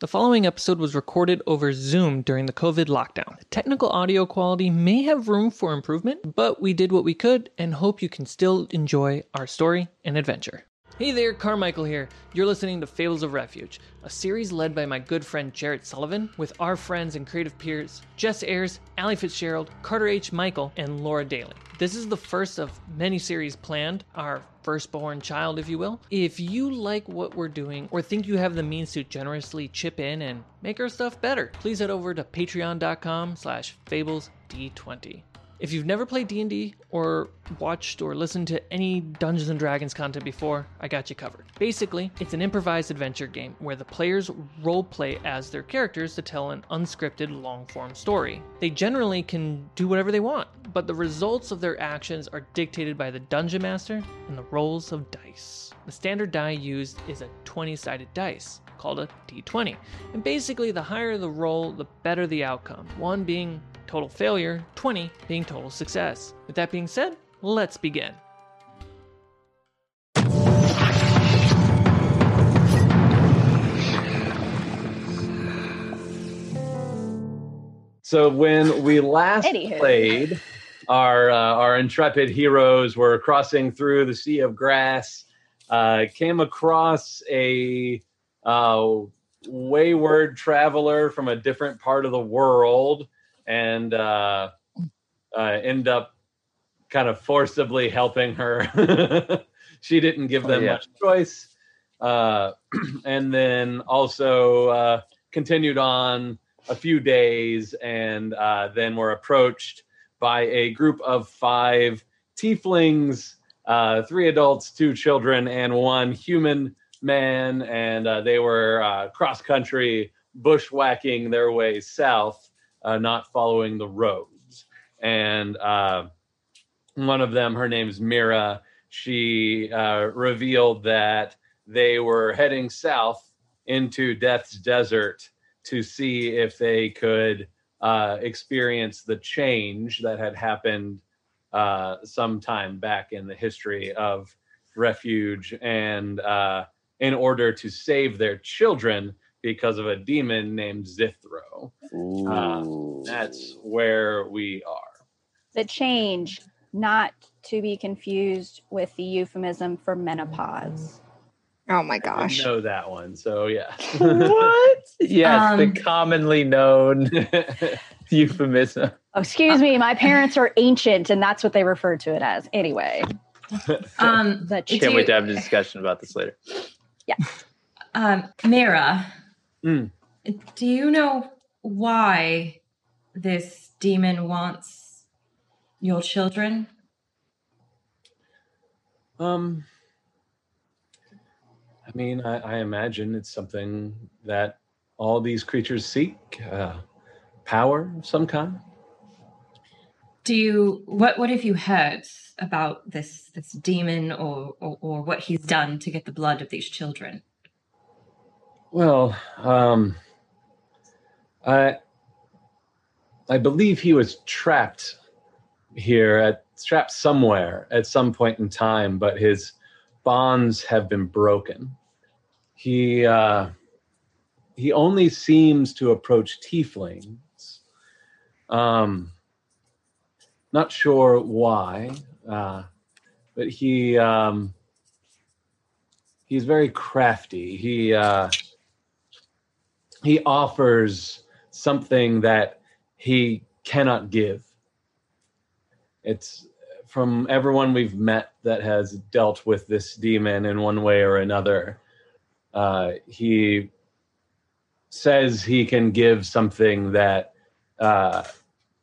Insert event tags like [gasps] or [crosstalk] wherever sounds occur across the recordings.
The following episode was recorded over Zoom during the COVID lockdown. The technical audio quality may have room for improvement, but we did what we could and hope you can still enjoy our story and adventure. Hey there, Carmichael here. You're listening to Fables of Refuge, a series led by my good friend Jarrett Sullivan with our friends and creative peers Jess Ayers, Ali Fitzgerald, Carter H. Michael, and Laura Daly. This is the first of many series planned, our firstborn child, if you will. If you like what we're doing or think you have the means to generously chip in and make our stuff better, please head over to patreon.com slash fablesd20. If you've never played D&D or watched or listened to any Dungeons and Dragons content before, I got you covered. Basically, it's an improvised adventure game where the players role play as their characters to tell an unscripted long-form story. They generally can do whatever they want, but the results of their actions are dictated by the dungeon master and the rolls of dice. The standard die used is a 20-sided dice called a d20. And basically, the higher the roll, the better the outcome. 1 being total failure, 20 being total success. With that being said, let's begin. So when we last Anywho. played, our uh, our intrepid heroes were crossing through the sea of grass, uh, came across a uh, wayward traveler from a different part of the world, and uh, uh, end up kind of forcibly helping her. [laughs] she didn't give Oh, them yeah. much choice, uh, [clears throat] and then also uh, continued on a few days and uh, then were approached by a group of five tieflings, uh, three adults, two children, and one human man. And uh, they were uh, cross country bushwhacking their way south, uh, not following the roads. And uh, one of them, her name's Mira, she uh, revealed that they were heading south into Death's Desert to see if they could uh, experience the change that had happened uh, sometime back in the history of refuge, and in order to save their children because of a demon named Zithro. Ooh. That's where we are. The change, not to be confused with the euphemism for menopause. Oh my gosh. I gosh. know that one, so yeah. [laughs] what? Yes, Um, the commonly known [laughs] euphemism. Oh, excuse me, my parents are ancient, and that's what they refer to it as. Anyway, [laughs] Um, the Do Can't wait to have a discussion about this later. Yeah. Um, Mira, Mm. do you know why this demon wants your children? Um, I mean, I, I imagine it's something that all these creatures seek uh, power of some kind. Do you what what have you heard about this this demon or, or or what he's done to get the blood of these children? Well, um, I I believe he was trapped here at trapped somewhere at some point in time, but his bonds have been broken. He uh, he only seems to approach tieflings. Um, not sure why, uh, but he um, he's very crafty. He uh, he offers something that he cannot give. It's from everyone we've met that has dealt with this demon in one way or another. Uh, he says he can give something that uh,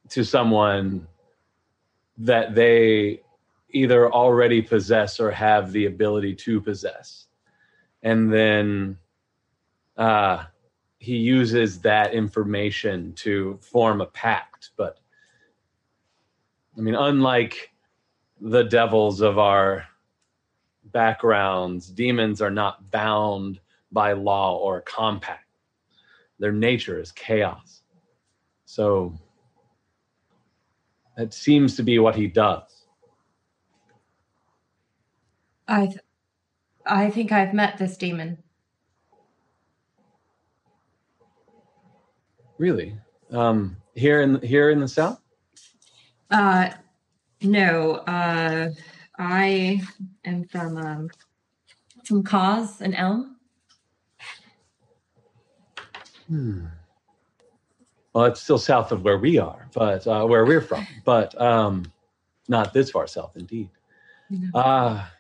to someone that they either already possess or have the ability to possess. And then uh, he uses that information to form a pact. But I mean, unlike the devils of our backgrounds, demons are not bound by law or compact. Their nature is chaos. So that seems to be what he does. I th- I think I've met this demon. Really? Um, here in here in the south? Uh, no. Uh, I am from um, from Cause and Elm. Hmm. Well, it's still south of where we are, but uh, where we're from, but um, not this far south, indeed. Ah,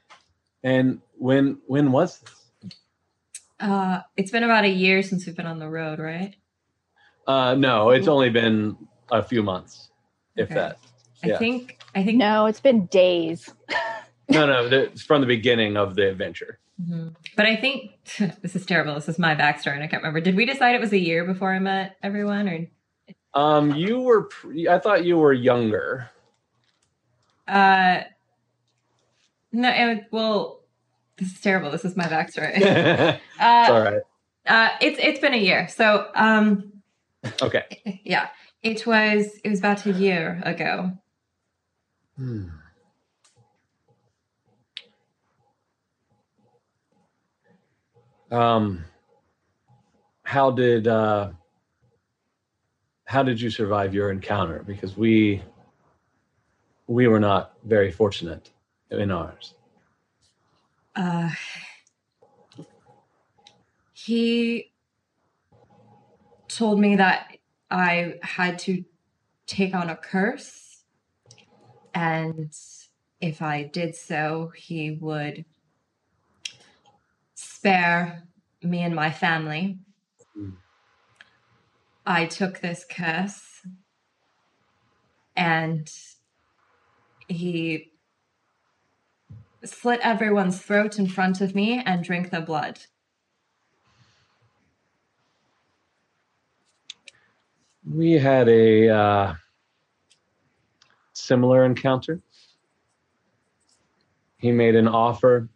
and when when was this? Uh, it's been about a year since we've been on the road, right? Uh, no, it's only been a few months, if Okay. that. I think. I think. No, it's been days. [laughs] No, no, it's from the beginning of the adventure. Mhm. But I think [laughs] this is terrible. This is my backstory, and I can't remember. Did we decide it was a year before I met everyone, or Um, you were, pre- I thought you were younger. uh, no? It, well, this is terrible. This is my backstory. [laughs] it's uh, all right. uh, it's it's been a year. So um, Okay. [laughs] yeah, it was it was about a year ago. Hmm. Um, how did uh, how did you survive your encounter? Because we we were not very fortunate in ours. Uh, he told me that I had to take on a curse, and if I did so, he would spare me and my family. Mm. I took this curse, and he slit everyone's throat in front of me and drank their blood. We had a uh, similar encounter. He made an offer,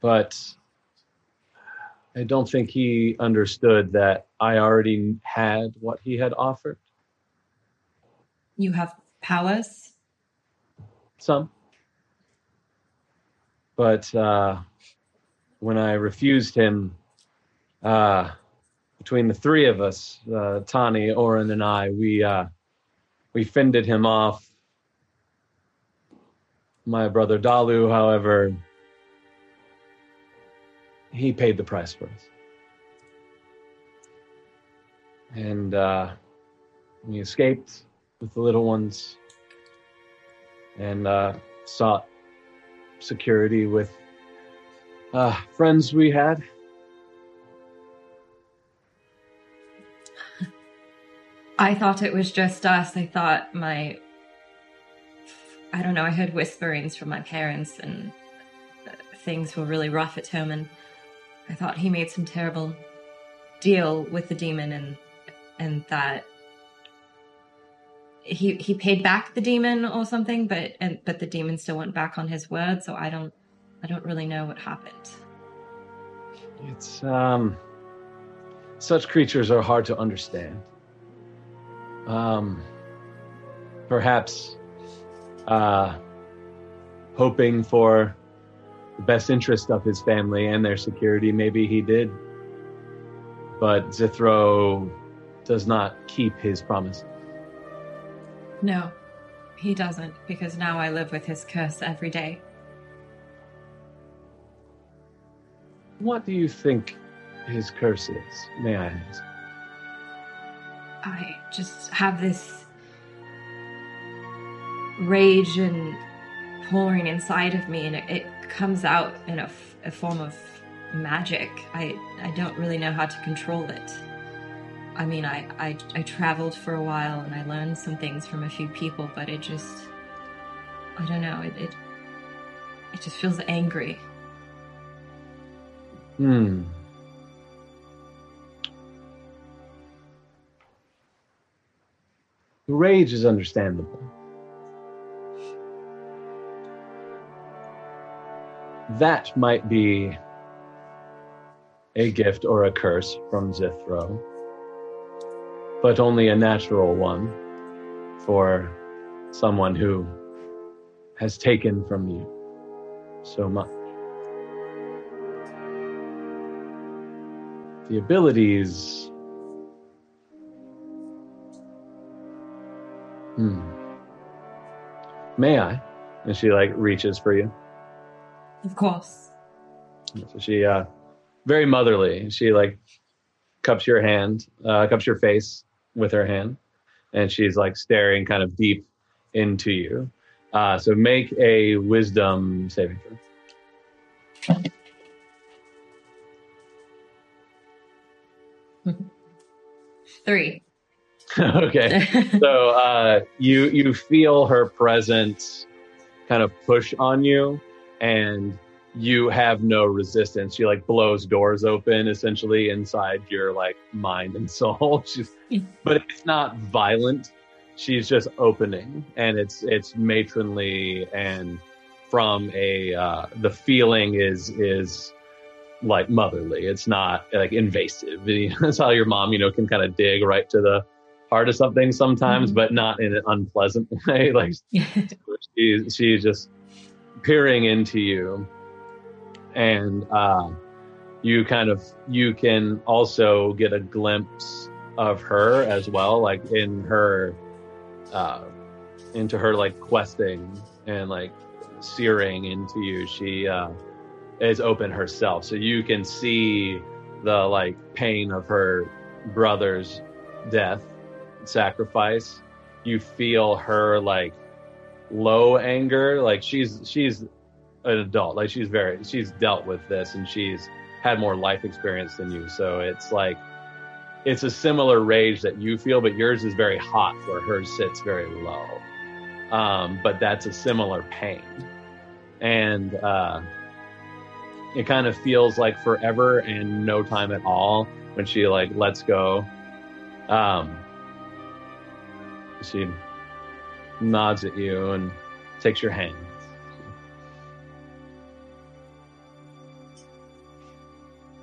but I don't think he understood that I already had what he had offered. You have powers? Some. But uh, when I refused him, uh, between the three of us, uh, Tani, Oren, and I, we uh, we fended him off. My brother Dalu, however, he paid the price for us, and uh, we escaped with the little ones and uh, sought security with uh, friends we had. I thought it was just us. I thought my. I don't know, I heard whisperings from my parents and things were really rough at home, and I thought he made some terrible deal with the demon and and that he he paid back the demon or something but and but the demon still went back on his word so i don't i don't really know what happened It's um, such creatures are hard to understand. Um, perhaps uh, hoping for the best interest of his family and their security, maybe he did. But Zithro does not keep his promise. no he doesn't because now i live with his curse every day What do you think his curse is? May I ask? I just have this rage and pouring inside of me, and it, it comes out in a, f- a form of magic. I, I don't really know how to control it. I mean, I, I, I traveled for a while and I learned some things from a few people, but it just, I don't know, it, it, it just feels angry. Hmm. The rage is understandable. That might be a gift or a curse from Zithro, but only a natural one for someone who has taken from you so much. the abilities. Hmm. May I? And she like reaches for you. Of course. So she, uh, very motherly. She like cups your hand, uh, cups your face with her hand, and she's like staring kind of deep into you. Uh, so make a wisdom saving throw. [laughs] Three. [laughs] okay. so uh, you you feel her presence kind of push on you, and you have no resistance. She like blows doors open essentially inside your like mind and [laughs] soul. She's, but it's not violent. She's just opening, and it's it's matronly and from a uh, the feeling is is like motherly. It's not like invasive. [laughs] That's how your mom, you know, can kind of dig right to the heart of something sometimes, Mhm. but not in an unpleasant [laughs] way. Like she's she's just peering into you, and uh, you kind of you can also get a glimpse of her as well, like in her uh, into her like questing and like searing into you. She uh, is open herself, so you can see the like pain of her brother's death, sacrifice. You feel her like low anger, like she's she's an adult, like she's very she's dealt with this and she's had more life experience than you. So it's like it's a similar rage that you feel, but yours is very hot, where hers sits very low. Um, but that's a similar pain, and uh, it kind of feels like forever and no time at all when she like lets go. Um, she nods at you and takes your hand.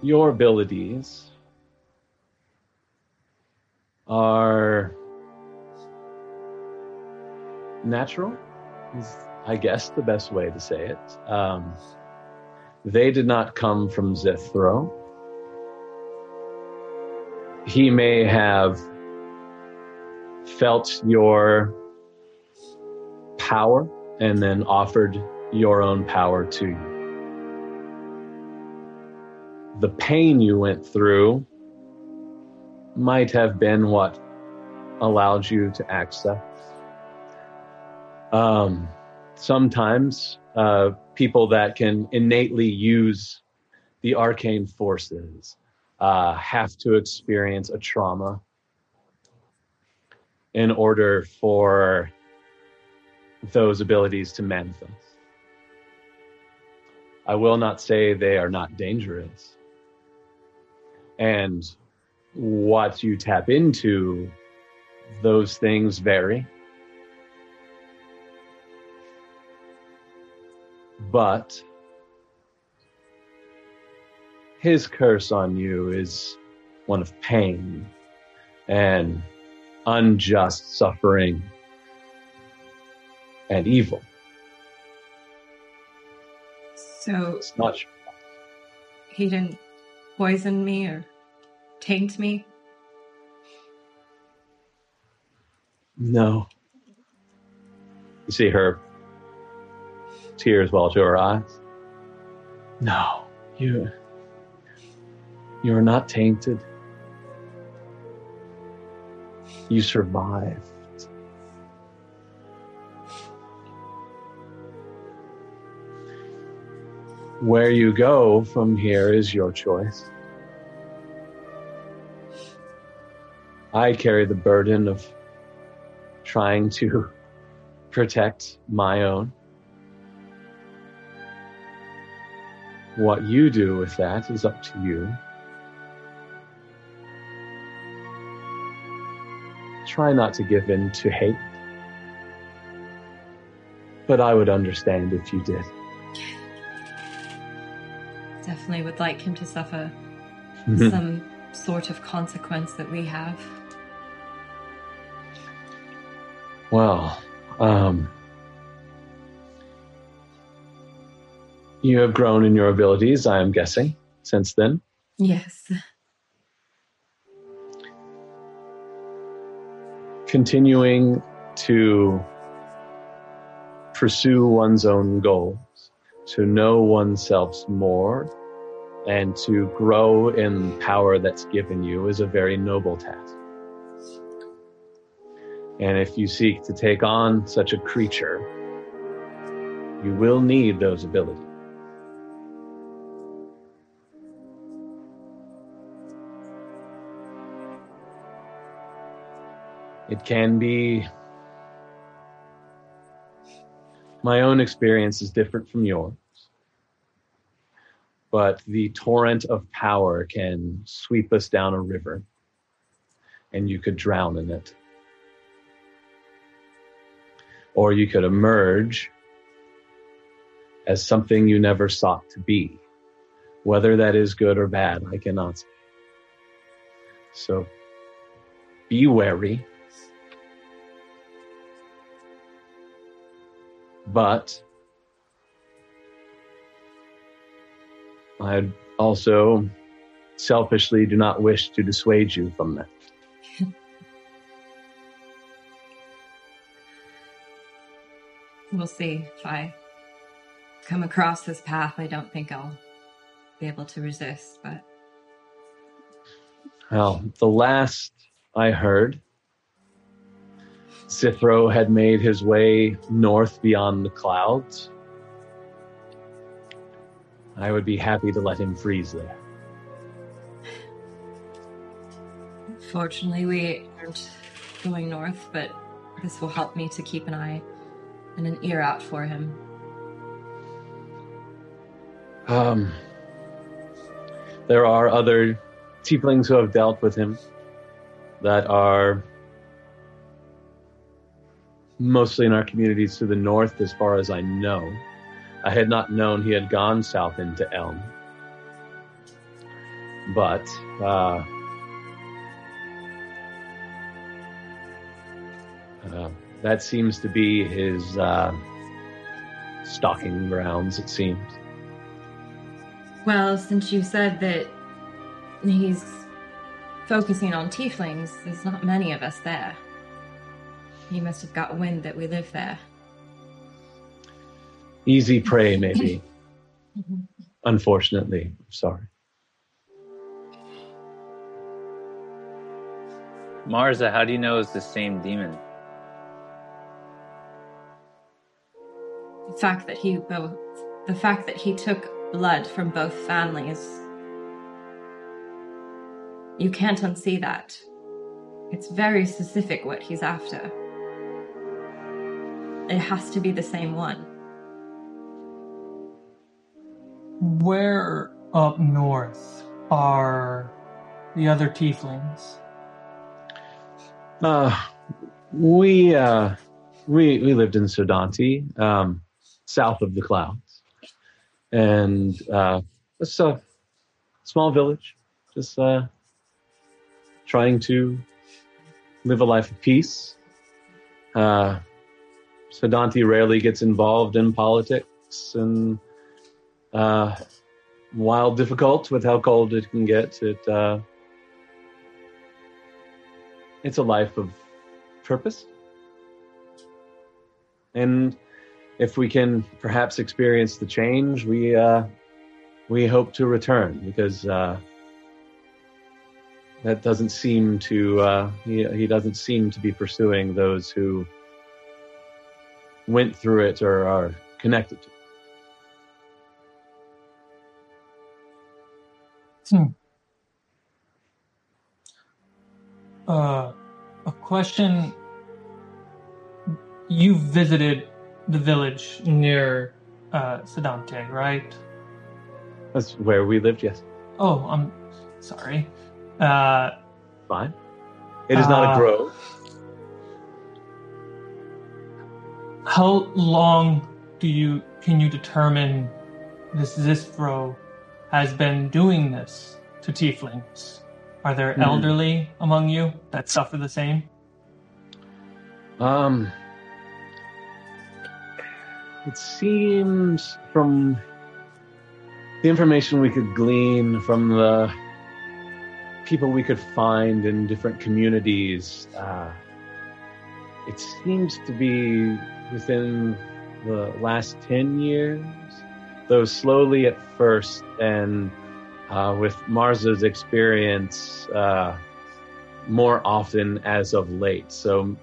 Your abilities are natural, is I guess the best way to say it. Um, they did not come from Zithro. He may have felt your power and then offered your own power to you. The pain you went through might have been what allowed you to access. Um, sometimes uh, people that can innately use the arcane forces uh, have to experience a trauma in order for those abilities to manifest. I will not say they are not dangerous. And what you tap into, those things vary. But his curse on you is one of pain and unjust suffering and evil. So It's not he didn't poison me or taint me. no. You see her tears well to her eyes. No, you you are not tainted. You survived. Where you go from here is your choice. I carry the burden of trying to protect my own. What you do with that is up to you. Try not to give in to hate. But I would understand if you did. Definitely would like him to suffer Hmm. some sort of consequence that we have. Well, um, you have grown in your abilities, I am guessing, since then. Yes. Continuing to pursue one's own goals, to know oneself more, and to grow in power that's given you is a very noble task. And if you seek to take on such a creature, you will need those abilities. It can be. My own experience is different from yours, but the torrent of power can sweep us down a river, and you could drown in it. Or you could emerge as something you never sought to be. Whether that is good or bad, I cannot say. So be wary. But I also selfishly do not wish to dissuade you from that. [laughs] We'll see if I come across this path. I don't think I'll be able to resist, but Well, the last I heard, Zithro had made his way north beyond the clouds. I would be happy to let him freeze there. fortunately we aren't going north, but this will help me to keep an eye and an ear out for him. Um, there are other tieflings who have dealt with him that are mostly in our communities to the north, as far as I know. I had not known he had gone south into Elm. But, uh, uh, that seems to be his uh, stalking grounds, it seems. Well, since you said that he's focusing on tieflings, there's not many of us there. He must have got wind that we live there. Easy prey, maybe. [laughs] Unfortunately, sorry. Marza, how do you know it's the same demon? The fact that he both the fact that he took blood from both families. You can't unsee that. It's very specific what he's after. It has to be the same one. Where up north are the other tieflings? Uh, we uh, we we lived in Sodanti, um, south of the clouds, and uh, it's a small village, just uh, trying to live a life of peace. Uh, Sodanti rarely gets involved in politics, and uh, while difficult with how cold it can get, it. Uh, it's a life of purpose. And if we can perhaps experience the change, we uh, we hope to return because uh, that doesn't seem to uh, he, he doesn't seem to be pursuing those who went through it or are connected to it. Hmm. Uh, a question. You visited the village near uh, Sodanti, right? That's where we lived. Yes, Oh, I'm sorry. Uh, fine. It is not Uh, a grove. How long do you can you determine this Zithro has been doing this to tieflings? Are there Hmm. elderly among you that suffer the same? Um, it seems from the information we could glean from the people we could find in different communities, uh, it seems to be within the last 10 years, though slowly at first, and uh, with Marza's experience uh, more often as of late. So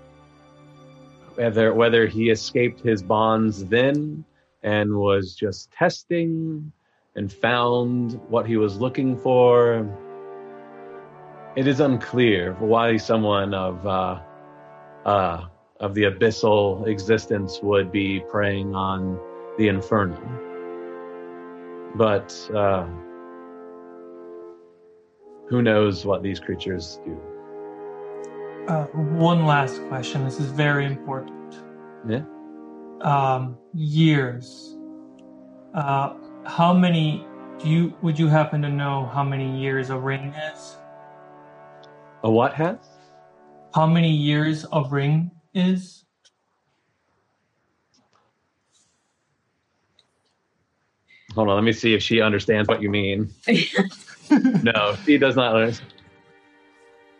whether whether he escaped his bonds then and was just testing and found what he was looking for, it is unclear why someone of uh, uh, of the abyssal existence would be preying on the inferno. But uh, who knows what these creatures do? Uh, one last question. This is very important. Yeah. Um, years. Uh, how many do you would you happen to know how many years a ring is? A what has? How many years a ring is? Hold on, let me see if she understands what you mean. [laughs] no, she does not understand.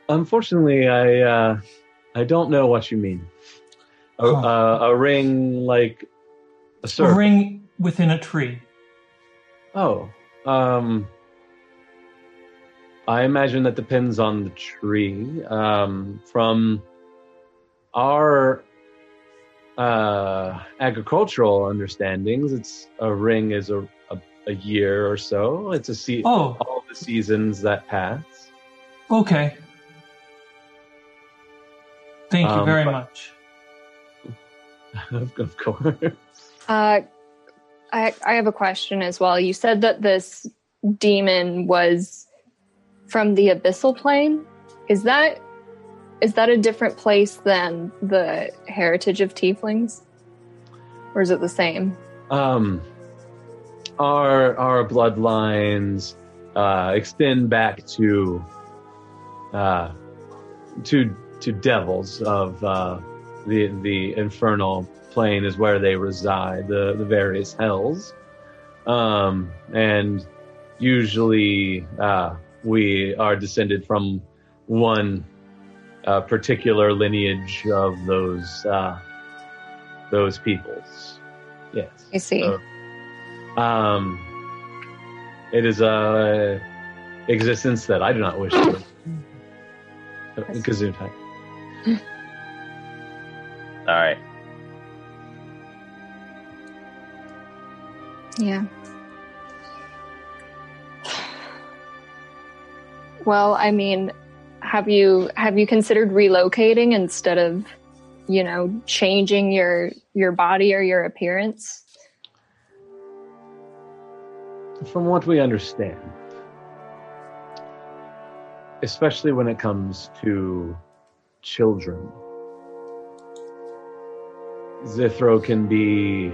Unfortunately, I uh, I don't know what you mean. A, Huh. uh, a ring like a A ring within a tree. Oh, um, I imagine that depends on the tree. Um, from our uh, agricultural understandings, it's a ring is a, a, a year or so. It's a se- Oh, all the seasons that pass. okay. Thank you Um, very but- much. of [laughs] of course. Uh, I I have a question as well. You said that this demon was from the abyssal plane. Is that is that a different place than the heritage of tieflings, or is it the same? um, our our bloodlines uh, extend back to uh, to to devils of uh, the the infernal plane is where they reside, the the various hells, um, and usually uh, we are descended from one uh, particular lineage of those uh, those peoples. Yes. I see. So, um, it is a existence that I do not wish to. Gesundheit. [laughs] All right. Yeah. Well, I mean, have you have you considered relocating instead of, you know, changing your your body or your appearance? From what we understand, especially when it comes to children, Zithro can be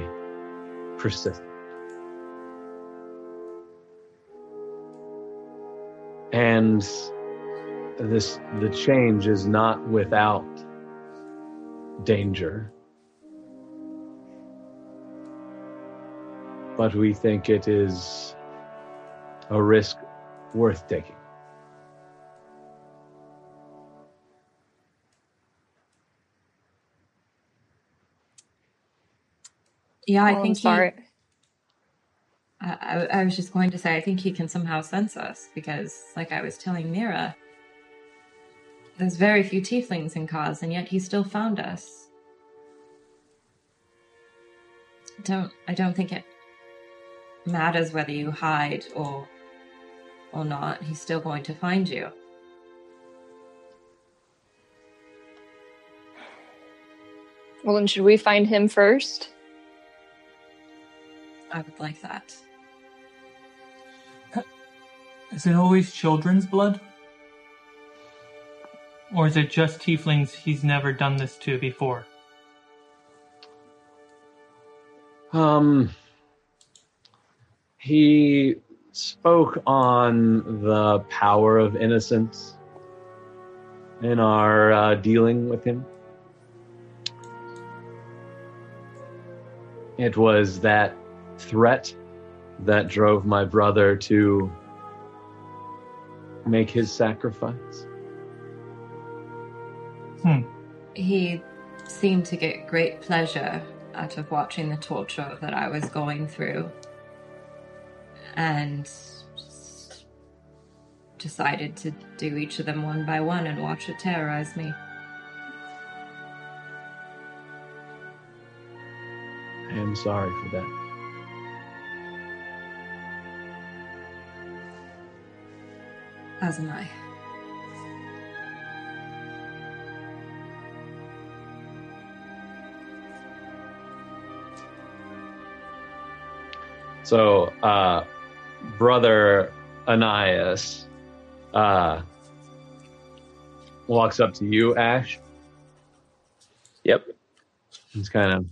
persistent. And this the change is not without danger. But we think it is a risk worth taking. Yeah, I Well, I'm think he, sorry. I, I I was just going to say, I think he can somehow sense us because, like I was telling Mira, there's very few tieflings in Kaz, and yet he still found us. Don't I don't think it matters whether you hide or or not. He's still going to find you. Well, then should we find him first? I would like that. Is it always children's blood? Or is it just tieflings he's never done this to before? Um, he spoke on the power of innocence in our uh, dealing with him. It was that threat that drove my brother to make his sacrifice. Hmm. He seemed to get great pleasure out of watching the torture that I was going through. And decided to do each of them one by one and watch it terrorize me. I am sorry for that. As am I. So, uh, brother Anias uh, walks up to you, Ash. Yep. He's kind of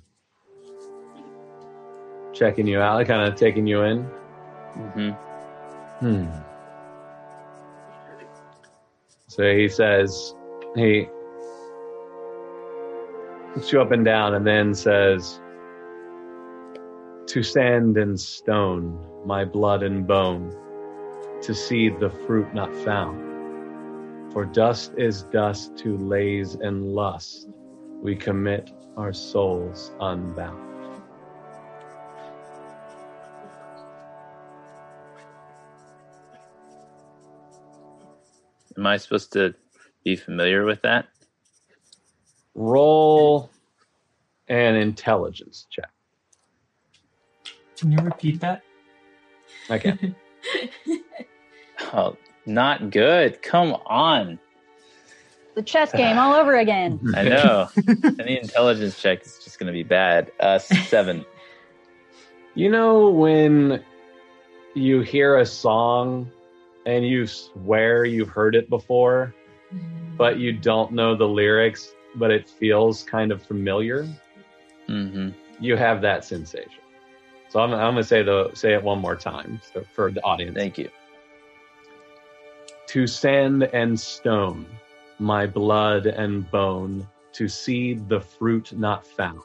checking you out, kind of taking you in. Mm-hmm. Hmm. So he says, he looks you up and down and then says, To sand and stone, my blood and bone, to seed the fruit not found. For dust is dust to lays and lust, we commit our souls unbound. Am I supposed to be familiar with that? Roll an intelligence check. Can you repeat that? Okay. [laughs] Oh, not good. Come on. The chess game all over again. [laughs] I know. Any intelligence check is just going to be bad. Uh, seven. You know when you hear a song and you swear you've heard it before, but you don't know the lyrics, but it feels kind of familiar? hmm You have that sensation. So I'm, I'm going to say the say it one more time so for the audience. Thank you. to sand and stone, my blood and bone, to seed the fruit not found.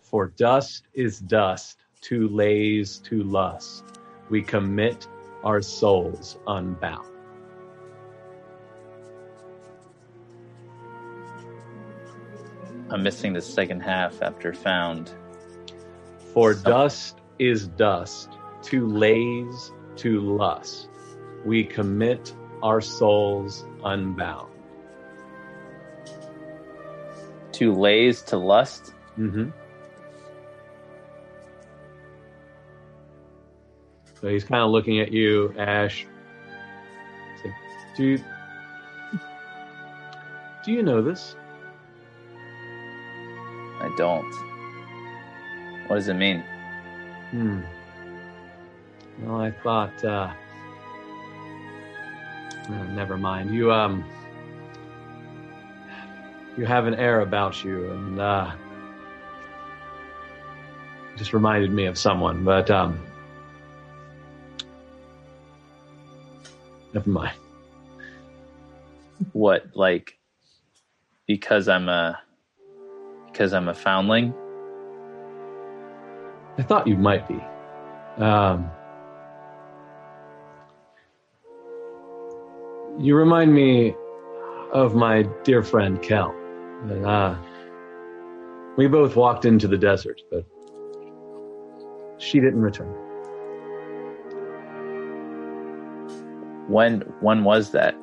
For dust is dust, to lays to lust, we commit our souls unbound. I'm missing the second half after found. For dust is dust, to lays to lust, we commit our souls unbound. To lays to lust. Mm-hmm. So he's kind of looking at you, Ash. Like, do you, do you know this? I don't. What does it mean? Hmm. Well, I thought. Uh, never mind. You um. You have an air about you, and uh, just reminded me of someone. But um. Never mind. What like because I'm a because I'm a foundling? I thought you might be. Um, you remind me of my dear friend Kel. And, uh, we both walked into the desert, but she didn't return. When when was that?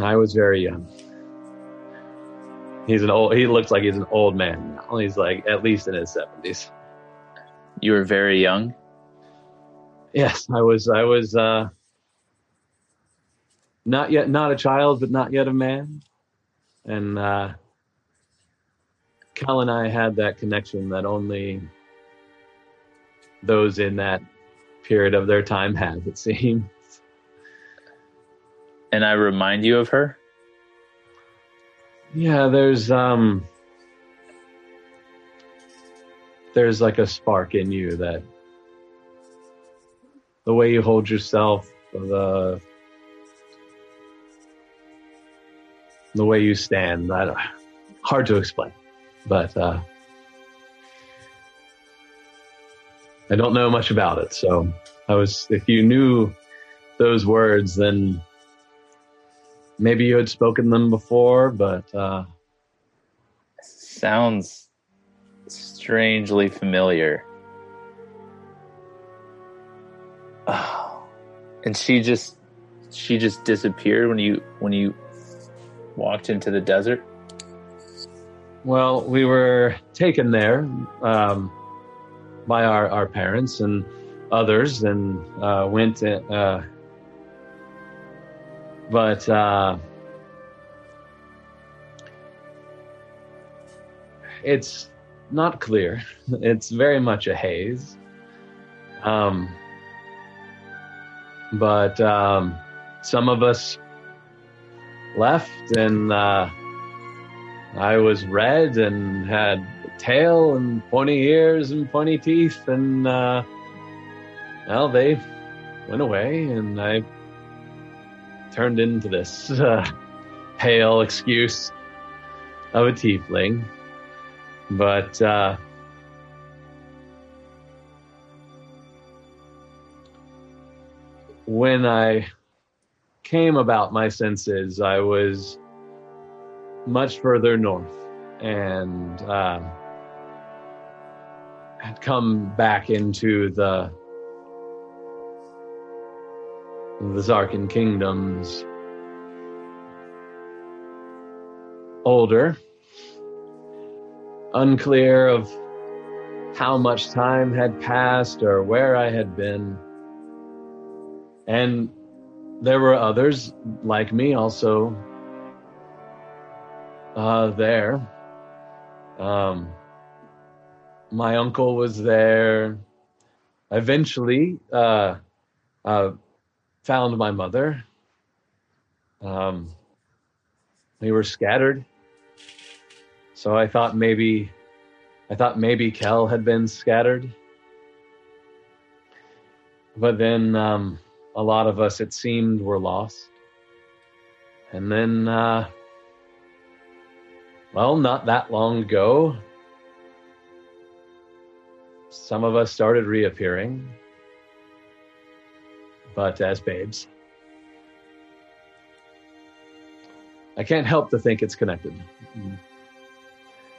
I was very young. He's an old. He looks like he's an old man now. He's like at least in his seventies. You were very young. Yes, I was. I was uh, not yet not a child, but not yet a man. And uh, Cal and I had that connection that only those in that period of their time have. It seems. And I remind you of her? Yeah, there's um, there's like a spark in you that the way you hold yourself, the the way you stand. That hard to explain, but uh, I don't know much about it. So I was, if you knew those words, then maybe you had spoken them before, but uh, sounds strangely familiar. Oh. [sighs] And she just she just disappeared when you when you walked into the desert. Well, we were taken there um, by our, our parents and others and uh, went, uh, but uh, it's not clear. [laughs] It's very much a haze. Um, but um, some of us left and uh, I was red and had tail and pointy ears and pointy teeth, and uh, well, they went away, and I turned into this uh, pale excuse of a tiefling. But uh, when I came about my senses, I was much further north and uh, had come back into the the Zarkin kingdoms older unclear of how much time had passed or where I had been and there were others like me also uh, there. Um, my uncle was there. Eventually, uh, uh, found my mother. Um, we were scattered, so I thought maybe, I thought maybe Kel had been scattered. But then um, a lot of us, it seemed, were lost. And then uh, well, not that long ago, some of us started reappearing, but as babes. I can't help to think it's connected.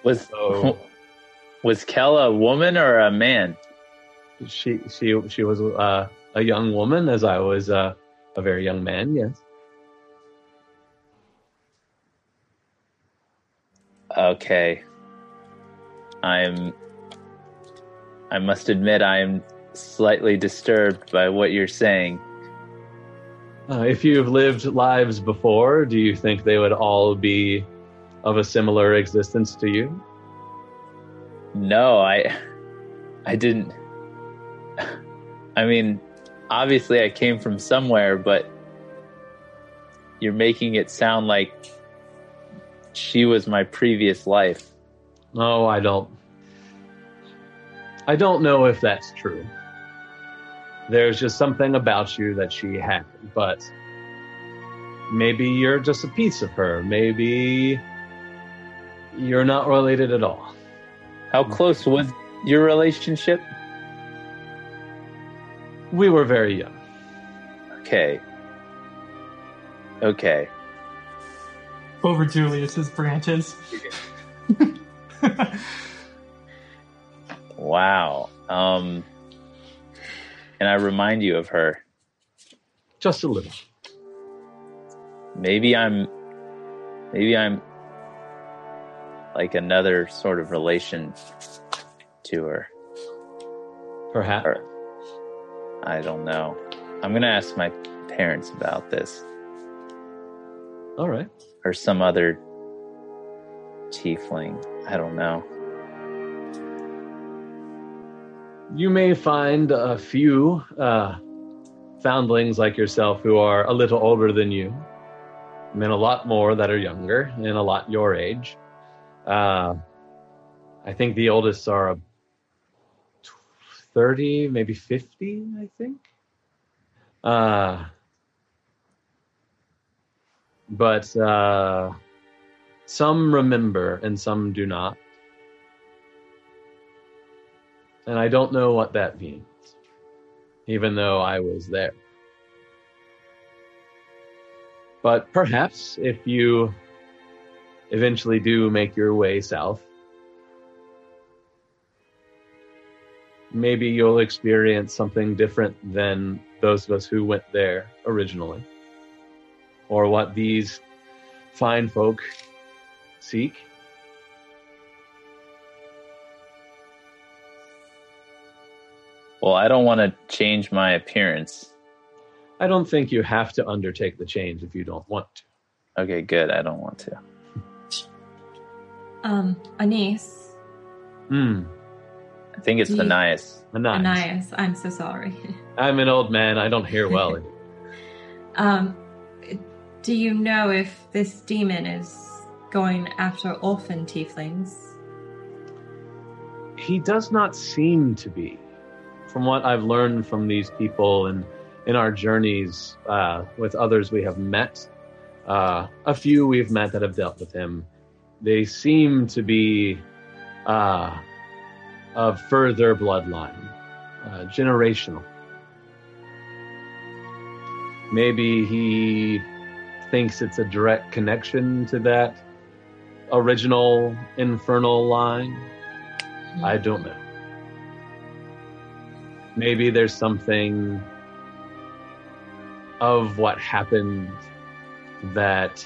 Was So [laughs] was Kel a woman or a man? she she she was uh, a young woman, as I was uh, a very young man. Yes. Okay. I'm I must admit I am slightly disturbed by what you're saying. Uh, if you've lived lives before, do you think they would all be of a similar existence to you? No, I I didn't [laughs] I mean, obviously I came from somewhere, but you're making it sound like she was my previous life. No, I don't. I don't know if that's true. There's just something about you that she had, but maybe you're just a piece of her. Maybe you're not related at all. How close was your relationship? We were very young. Okay. Okay. Over Julius's branches. [laughs] Wow. Um and I remind you of her. Just a little. Maybe I'm maybe I'm like another sort of relation to her. Perhaps. Or I don't know. I'm gonna ask my parents about this. All right. Or some other tiefling. I don't know. You may find a few uh, foundlings like yourself who are a little older than you, and a lot more that are younger and a lot your age. Uh, I think the oldest are uh, 30, maybe 50, I think. Uh, but uh, some remember and some do not. And I don't know what that means, even though I was there. But perhaps if you eventually do make your way south, maybe you'll experience something different than those of us who went there originally, or what these fine folk seek. Well, I don't want to change my appearance. I don't think you have to undertake the change if you don't want to. Okay, good. I don't want to. Um, Anise, Hmm. I think it's Do you- Anais. Nice. Anais, I'm so sorry. [laughs] I'm an old man. I don't hear well. [laughs] Um, do you know if this demon is going after orphan tieflings? he does not seem to be. From what I've learned from these people and in our journeys uh, with others we have met, uh, a few we've met that have dealt with him, they seem to be uh, of further bloodline, uh, generational. Maybe he thinks it's a direct connection to that original infernal line. I don't know. Maybe there's something of what happened that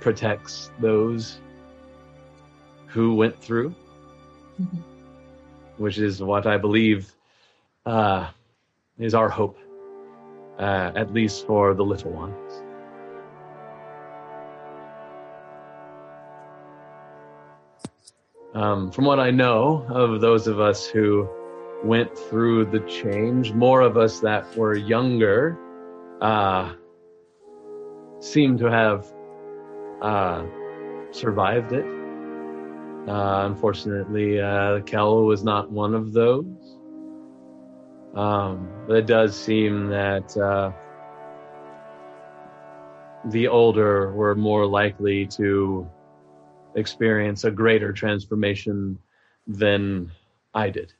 protects those who went through, Mhm. which is what I believe uh, is our hope, uh, at least for the little ones. Um, from what I know of those of us who went through the change, more of us that were younger uh, seem to have uh, survived it. Uh, unfortunately, uh, Kel was not one of those. Um, but it does seem that uh, the older were more likely to experience a greater transformation than I did,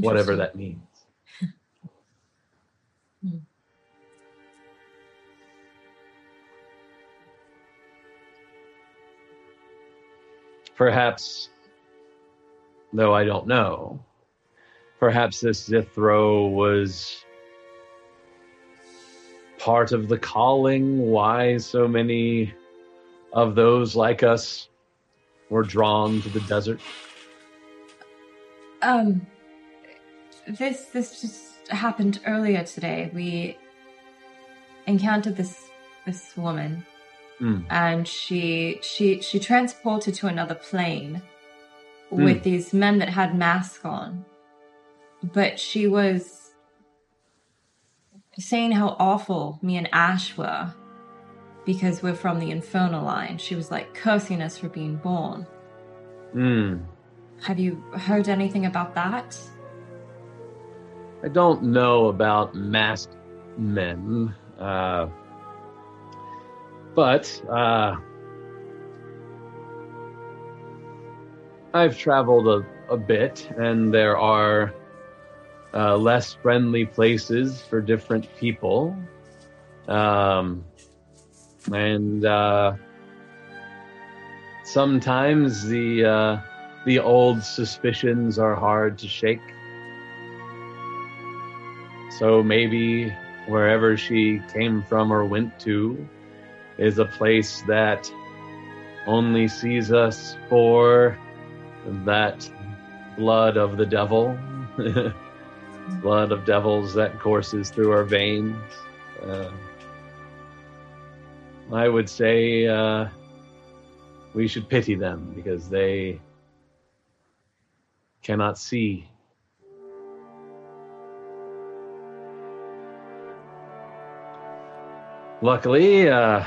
whatever that means. Hmm. Perhaps, though I don't know, perhaps this Zithro was part of the calling why so many of those like us were drawn to the desert. Um, this this just happened earlier today. We encountered this this woman, Hmm. and she she she transported to another plane with these men that had masks on, but she was saying how awful me and Ash were because we're from the infernal line. She was like cursing us for being born. Hmm. Have you heard anything about that? I don't know about masked men, uh, but uh, I've traveled a, a bit, and there are uh, less friendly places for different people. Um, and uh, sometimes the uh, the old suspicions are hard to shake. So maybe wherever she came from or went to is a place that only sees us for that blood of the devil, [laughs] blood of devils that courses through our veins. Uh, I would say uh, we should pity them because they cannot see Luckily, uh,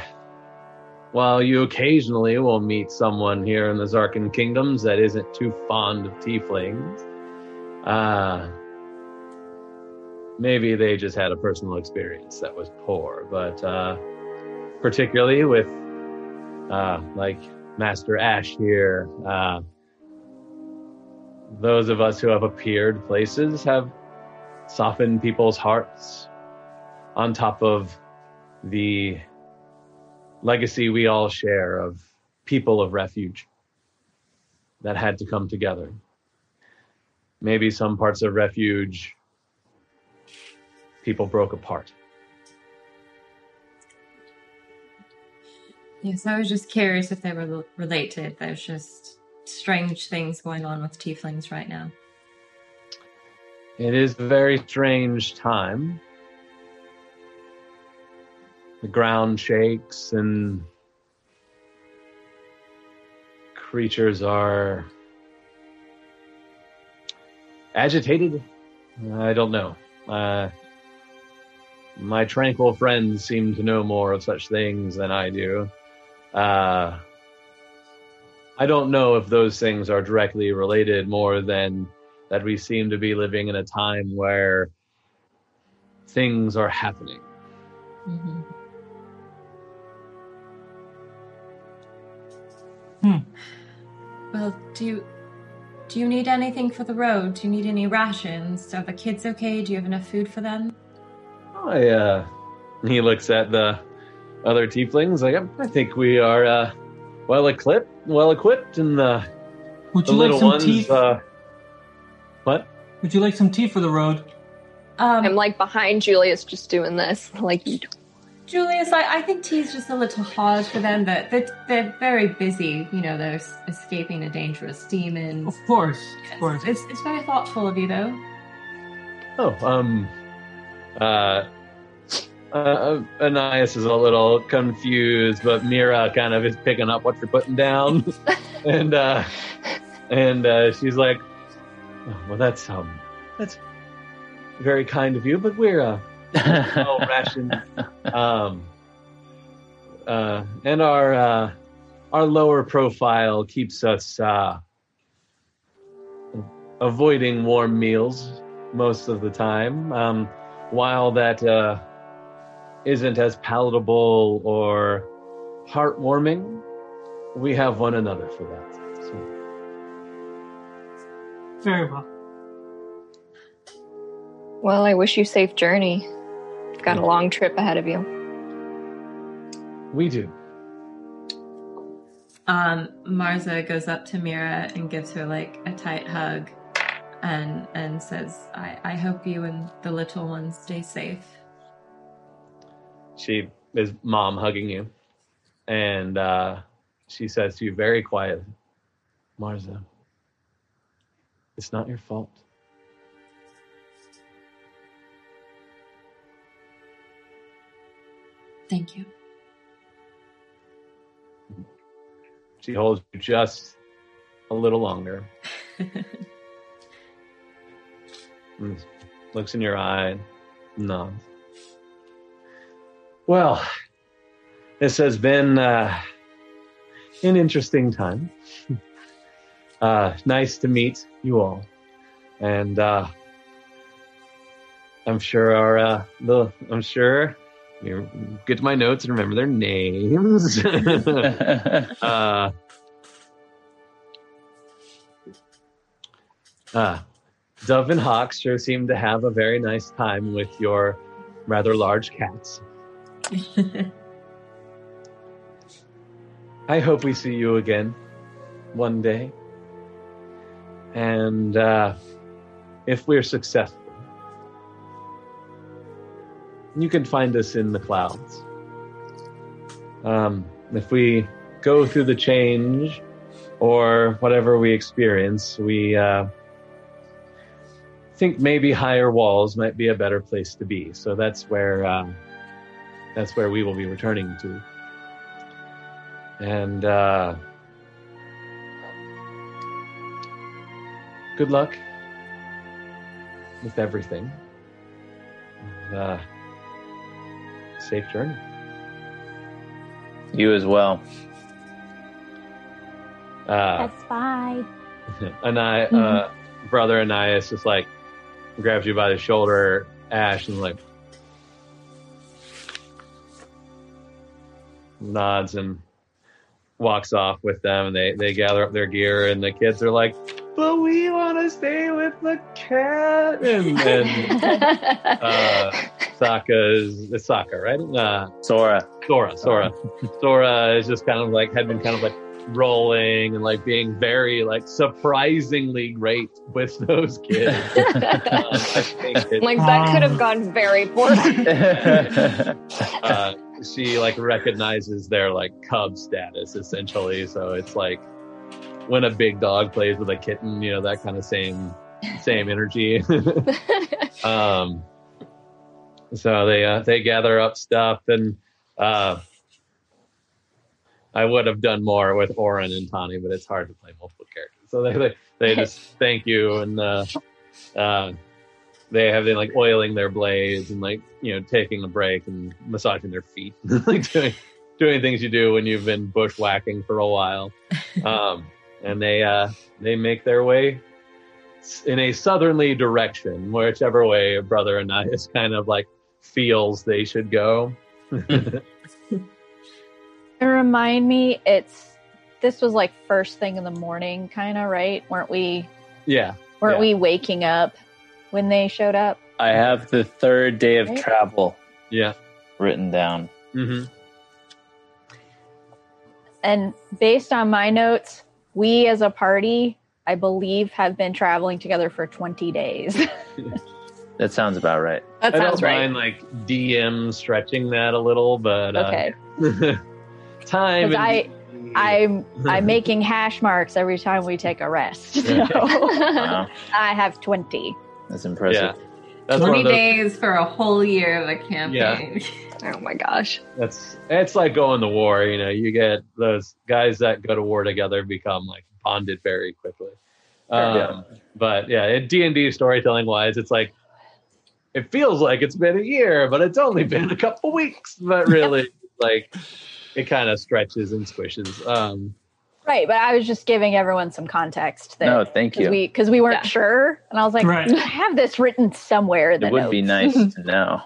while you occasionally will meet someone here in the Zarkin Kingdoms that isn't too fond of tieflings, uh, maybe they just had a personal experience that was poor. But uh, particularly with, uh, like Master Ash here, uh, those of us who have appeared places have softened people's hearts on top of the legacy we all share of people of refuge that had to come together. maybe some parts of refuge people broke apart. Yes, I was just curious if they were related. There's just strange things going on with tieflings right now. It is a very strange time. The ground shakes and creatures are agitated. I don't know. Uh, my tranquil friends seem to know more of such things than I do. Uh, I don't know if those things are directly related more than that we seem to be living in a time where things are happening. Mm-hmm. Hmm. Well, do you do you need anything for the road? Do you need any rations? Are the kids okay? Do you have enough food for them? I, uh, [laughs] he looks at the other tieflings like, I think we are, uh, well equipped, well equipped, and the, Would the you little like some ones, tea? uh, what? Would you like some tea for the road? Um, I'm like behind Julius, just doing this. [laughs] Like, you don't- Julius, I, I think tea's just a little hard for them. but they're, they're very busy. You know, they're s- escaping a dangerous demon. Of course, of course. It's, it's very thoughtful of you, though. Oh, um, uh, uh, Ananias is a little confused, but Mira kind of is picking up what you're putting down, [laughs] and uh, and uh, she's like, oh, "Well, that's um, that's very kind of you, but we're uh, well [laughs] rationed, um, uh, and our uh, our lower profile keeps us uh, avoiding warm meals most of the time. Um, while that uh, isn't as palatable or heartwarming, we have one another for that. So, Very well. well, I wish you safe journey. You've got a long trip ahead of you. we do. Um, Marza goes up to Mira and gives her like a tight hug, and and says, "I I hope you and the little ones stay safe." She is mom hugging you, and uh, she says to you very quietly, Marza, it's not your fault. Thank you. She holds you just a little longer. [laughs] Mm. looks in your eye, nods. Well, this has been uh, an interesting time. [laughs] uh, nice to meet you all, and uh, I'm sure our uh, the I'm sure get to my notes and remember their names. [laughs] [laughs] uh, uh, Dove and Hawk sure seem to have a very nice time with your rather large cats. [laughs] I hope we see you again one day. And uh, if we're successful, you can find us in the clouds. Um, if we go through the change or whatever we experience, we uh, think maybe higher walls might be a better place to be. So that's where uh, that's where we will be returning to. And uh, good luck with everything. Uh, safe journey. you as well. Uh, That's fine. [laughs] and I, uh, brother Ananias just like grabs you by the shoulder, Ash, and like nods and walks off with them. And they they gather up their gear, and the kids are like, "But we want to stay with the cat." And then [laughs] uh, Sokka is it's Sokka, right? Uh, Sora. Sora, Sora, [laughs] Sora is just kind of like had been kind of like rolling and like being very like surprisingly great with [laughs] those kids. [laughs] Uh, it- Like that could have gone very poorly. uh, she like recognizes their like cub status essentially. So it's like when a big dog plays with a kitten, you know, that kind of same same energy. um, so they uh, they gather up stuff and uh, I would have done more with Oren and Tani, but it's hard to play multiple characters. So they they, they just [laughs] thank you and uh, uh, they have they like oiling their blades and like you know taking a break and massaging their feet, [laughs] like doing doing things you do when you've been bushwhacking for a while. [laughs] Um, and they uh, they make their way in a southerly direction, whichever way Brother Ananias kind of like feels they should go. [laughs] And remind me, it's this was like first thing in the morning, kind of right? Weren't we? yeah, Weren't Yeah. we waking up when they showed up? I have the third day of Right. travel yeah. written down. hmm And based on my notes, we as a party, I believe, have been traveling together for 20 days. [laughs] That sounds about right. That I sounds don't right. mind like DM stretching that a little, but uh, okay. [laughs] time. 'Cause and I- I'm I'm [laughs] making hash marks every time we take a rest. [laughs] So Wow, I have 20. that's impressive. Yeah. That's 20 those, days for a whole year of a campaign. Yeah. Oh my gosh. That's it's like going to war. You know, you get those guys that go to war together become like bonded very quickly. Um, Yeah. But yeah, D and D storytelling wise, it's like it feels like it's been a year, but it's only been a couple weeks. But really, like it kind of stretches and squishes. Um, Right, but I was just giving everyone some context there. No, thank because you. we because we weren't Yeah. sure, and I was like, Right. I have this written somewhere. In It would be nice [laughs] to know.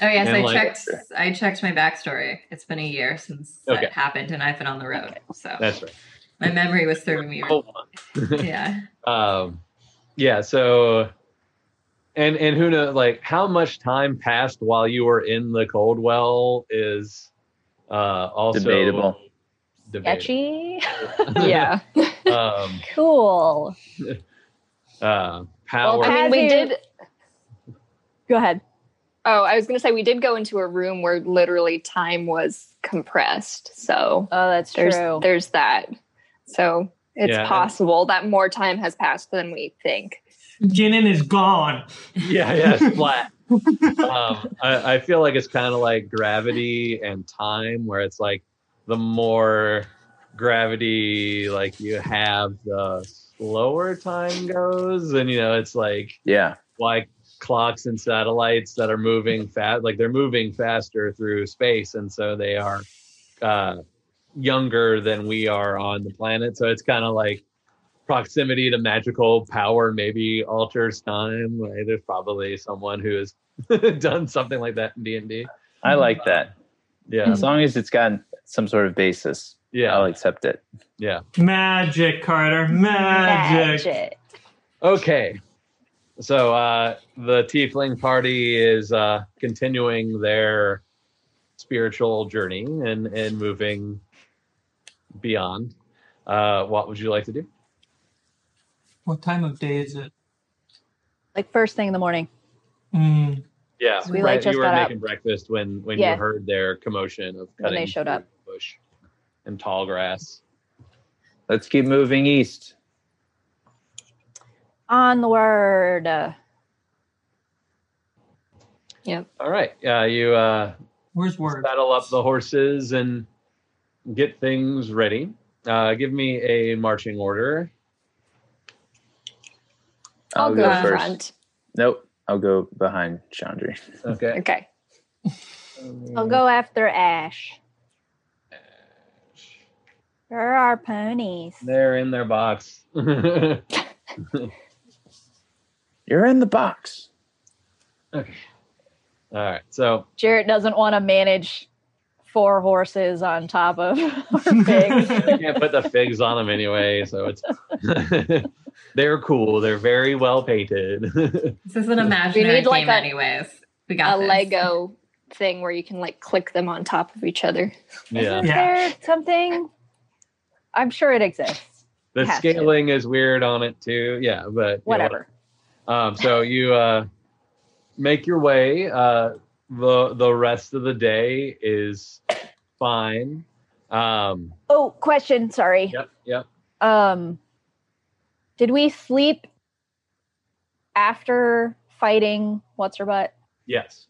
Oh yes, And, I like- checked. I checked my backstory. It's been a year since Okay. that happened, and I've been on the road, so that's right. my memory was serving me. Hold. Yeah, um yeah so and and who knows like how much time passed while you were in the cold well is uh also Debatable. debatable. Sketchy. [laughs] Yeah. [laughs] um cool. [laughs] uh power Well, I mean, we did. Go ahead. Oh, I was going to say we did go into a room where literally time was compressed. So Oh, that's there's true. there's that. So it's Yeah. possible that more time has passed than we think. Jinin is gone. yeah yeah it's flat [laughs] um I, I feel like it's kind of like gravity and time where it's like the more gravity like you have the slower time goes and you know it's like Yeah. like clocks and satellites that are moving fast like they're moving faster through space and so they are uh younger than we are on the planet so it's kind of like proximity to magical power maybe alters time like, there's probably someone who has [laughs] done something like that in d&d I like that. yeah As long as it's got some sort of basis, yeah I'll accept it. yeah Magic, Carter. Magic. Magic. Okay. So uh, the tiefling party is uh, continuing their spiritual journey and, and moving beyond. Uh, what would you like to do? What time of day is it? Like first thing in the morning. Mm, Yeah, We, like, just you were got up. making breakfast when when Yeah. you heard their commotion of cutting When they showed up. bush and tall grass. Let's keep moving east. Onward. Yep. All right, yeah, you uh, where's word? saddle up the horses and get things ready. Uh, give me a marching order. I'll, I'll, go, go first. front. Nope. I'll go behind Chandri. Okay. Okay. [laughs] I'll go after Ash. There are ponies. They're in their box. [laughs] You're in the box. Okay. All right. So Jarrett doesn't want to manage four horses on top of [laughs] figs. pigs. you can't put the figs on them anyway. So it's they're cool. They're very well painted. [laughs] this is an imaginary need, like, game, a- anyways. We got A this. Lego thing where you can like click them on top of each other. yeah. Isn't Yeah. there something? I'm sure it exists. The Has to. scaling is weird on it too. Yeah, but you know, Whatever. Um, so you uh, make your way. Uh, the the rest of the day is fine. Um, Oh, question. Sorry. yep, yep. Um, did we sleep after fighting what's her butt? Yes.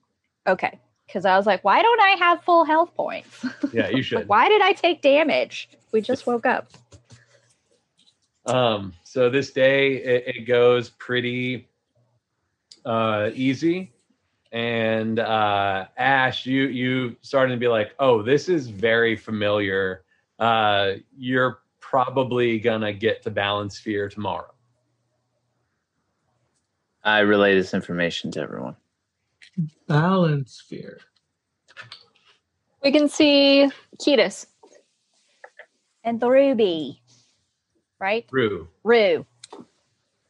Okay, because I was like, why don't I have full health points? Yeah, you like, should. [laughs] why did I take damage? We just woke up. Um, so this day it, it goes pretty uh, easy, and uh, Ash, you you starting to be like, oh, this is very familiar. Uh, you're probably gonna get to Balance Sphere tomorrow. I relay this information to everyone. Balance sphere. We can see Ketis. And the ruby, right? Rue. Rue.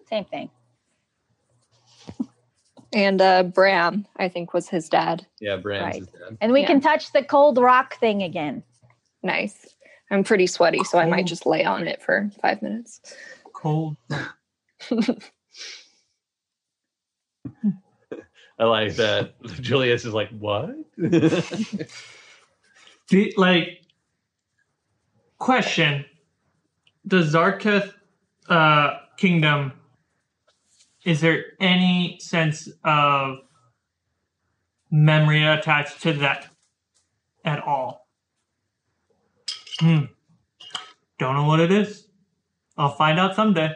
Same thing. [laughs] And uh, Bram, I think, was his dad. Yeah, Bran's Right. is dead. And we Yeah. can touch the cold rock thing again. Nice. I'm pretty sweaty, so I might just lay on it for five minutes. Cold. [laughs] I like that. Julius is like, what? [laughs] The, like, question: The Zarketh uh, kingdom. Is there any sense of memory attached to that at all? Hmm. Don't know what it is. I'll find out someday.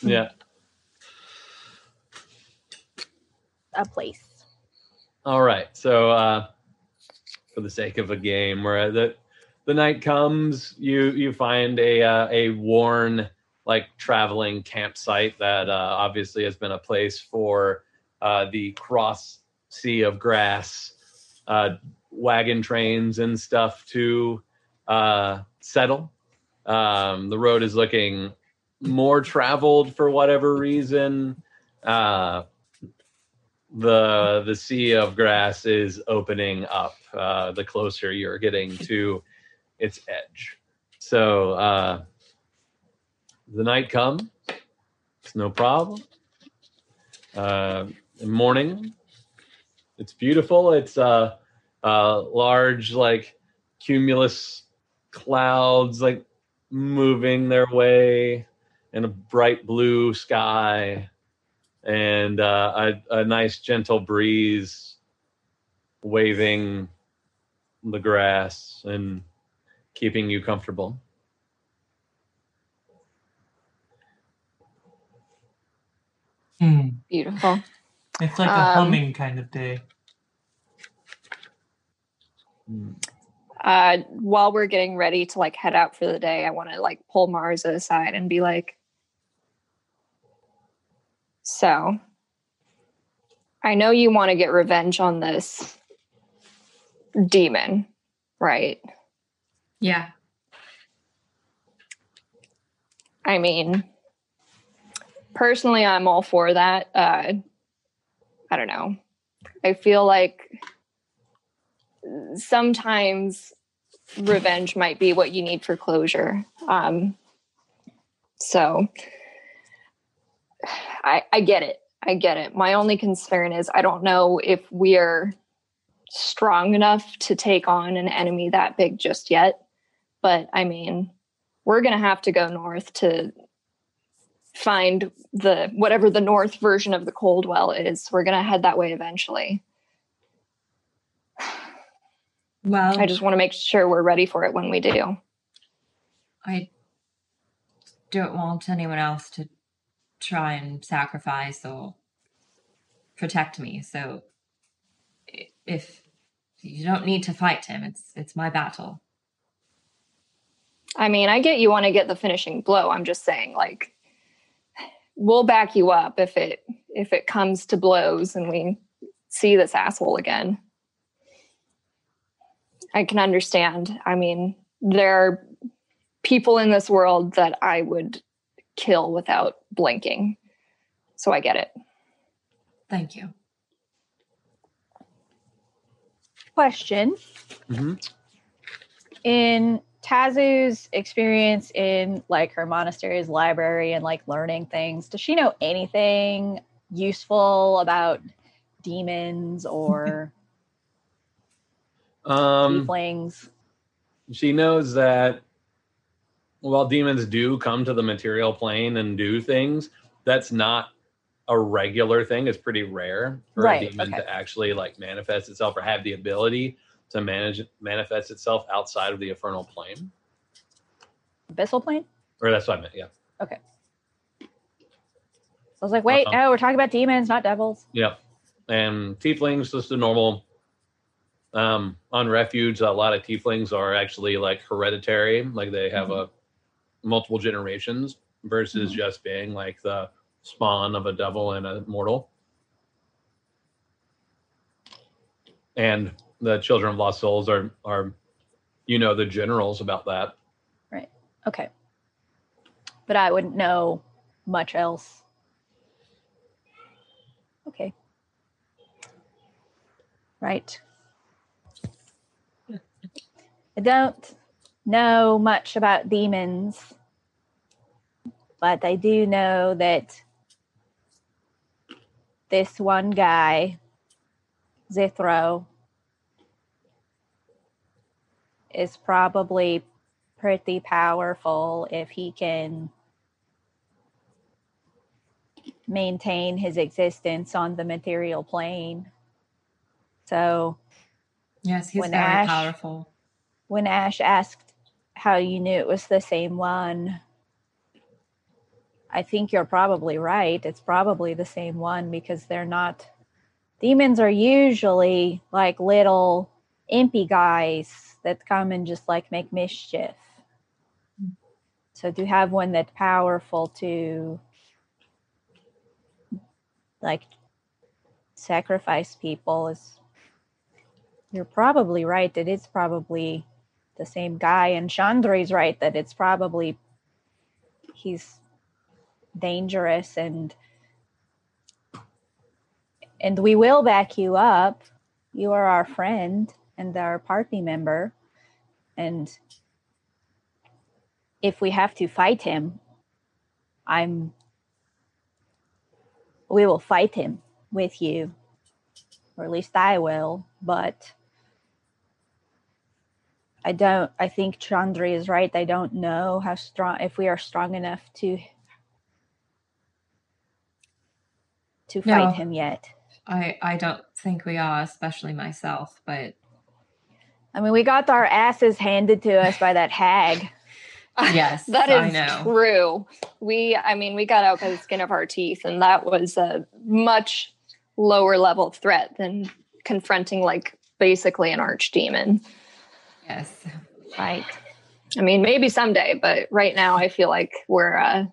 yeah. A place. All right. So, uh, for the sake of a game, where the the night comes, you you find a uh, a worn like traveling campsite that uh, obviously has been a place for uh, the cross sea of grass uh, wagon trains and stuff to uh, settle. Um, the road is looking more traveled for whatever reason. Uh, the the sea of grass is opening up uh, the closer you're getting to its edge. So uh, the night comes, it's no problem. Uh, morning, it's beautiful. It's uh, uh, large, like cumulus clouds, like moving their way in a bright blue sky and uh, a, a nice gentle breeze waving the grass and keeping you comfortable. Hmm. Beautiful. It's like a Um, humming kind of day. Uh, while we're getting ready to like head out for the day, I want to like pull Marza aside and be like, "So, I know you want to get revenge on this demon, right? Yeah. I mean, personally, I'm all for that. Uh, I don't know. I feel like sometimes revenge might be what you need for closure. Um, so I, I get it. I get it. My only concern is I don't know if we're strong enough to take on an enemy that big just yet. But I mean, we're going to have to go north to find the whatever the north version of the Coldwell is. We're going to head that way eventually. Well, I just want to make sure we're ready for it when we do. I don't want anyone else to try and sacrifice or protect me. So if you don't need to fight him, it's it's my battle. I mean, I get you want to get the finishing blow. I'm just saying like we'll back you up if it if it comes to blows and we see this asshole again. I can understand. I mean, there are people in this world that I would kill without blinking. So I get it. Thank you. Question Mhm. in Tazu's experience in like her monastery's library and like learning things, does she know anything useful about demons or [laughs] Um, tieflings? she knows that while demons do come to the material plane and do things, that's not a regular thing. It's pretty rare for Right, a demon okay. to actually like manifest itself or have the ability to manage manifest itself outside of the infernal plane. Abyssal plane? Or that's what I meant. Yeah. Okay. So I was like, wait, Uh-oh. no, we're talking about demons, not devils. Yeah. And tieflings, just a normal. Um, on refuge, a lot of tieflings are actually like hereditary, like they have a multiple generations versus Mhm. just being like the spawn of a devil and a mortal. And the children of lost souls are are, you know, the generals about that. Right. Okay. But I wouldn't know much else. Okay. Right. I don't know much about demons, but I do know that this one guy, Zithro, is probably pretty powerful if he can maintain his existence on the material plane. So Yes, he's very Ash- powerful. When Ash asked how you knew it was the same one, I think you're probably right. It's probably the same one because they're not. Demons are usually like little impy guys that come and just like make mischief. So to have one that powerful to like sacrifice people is you're probably right that it's probably the same guy and Chandri's right that it's probably he's dangerous and and we will back you up. You are our friend and our party member and if we have to fight him i'm we will fight him with you or at least i will but I don't. I think Chandri is right. I don't know how strong if we are strong enough to to fight No. him yet. I I don't think we are, especially myself. But I mean, we got our asses handed to us by that hag. [laughs] [laughs] yes, that is I know. true. We, I mean, we got out by the skin of our teeth, and that was a much lower level threat than confronting, like, basically an archdemon. Yes, Right. I mean, maybe someday, but right now I feel like we're, uh,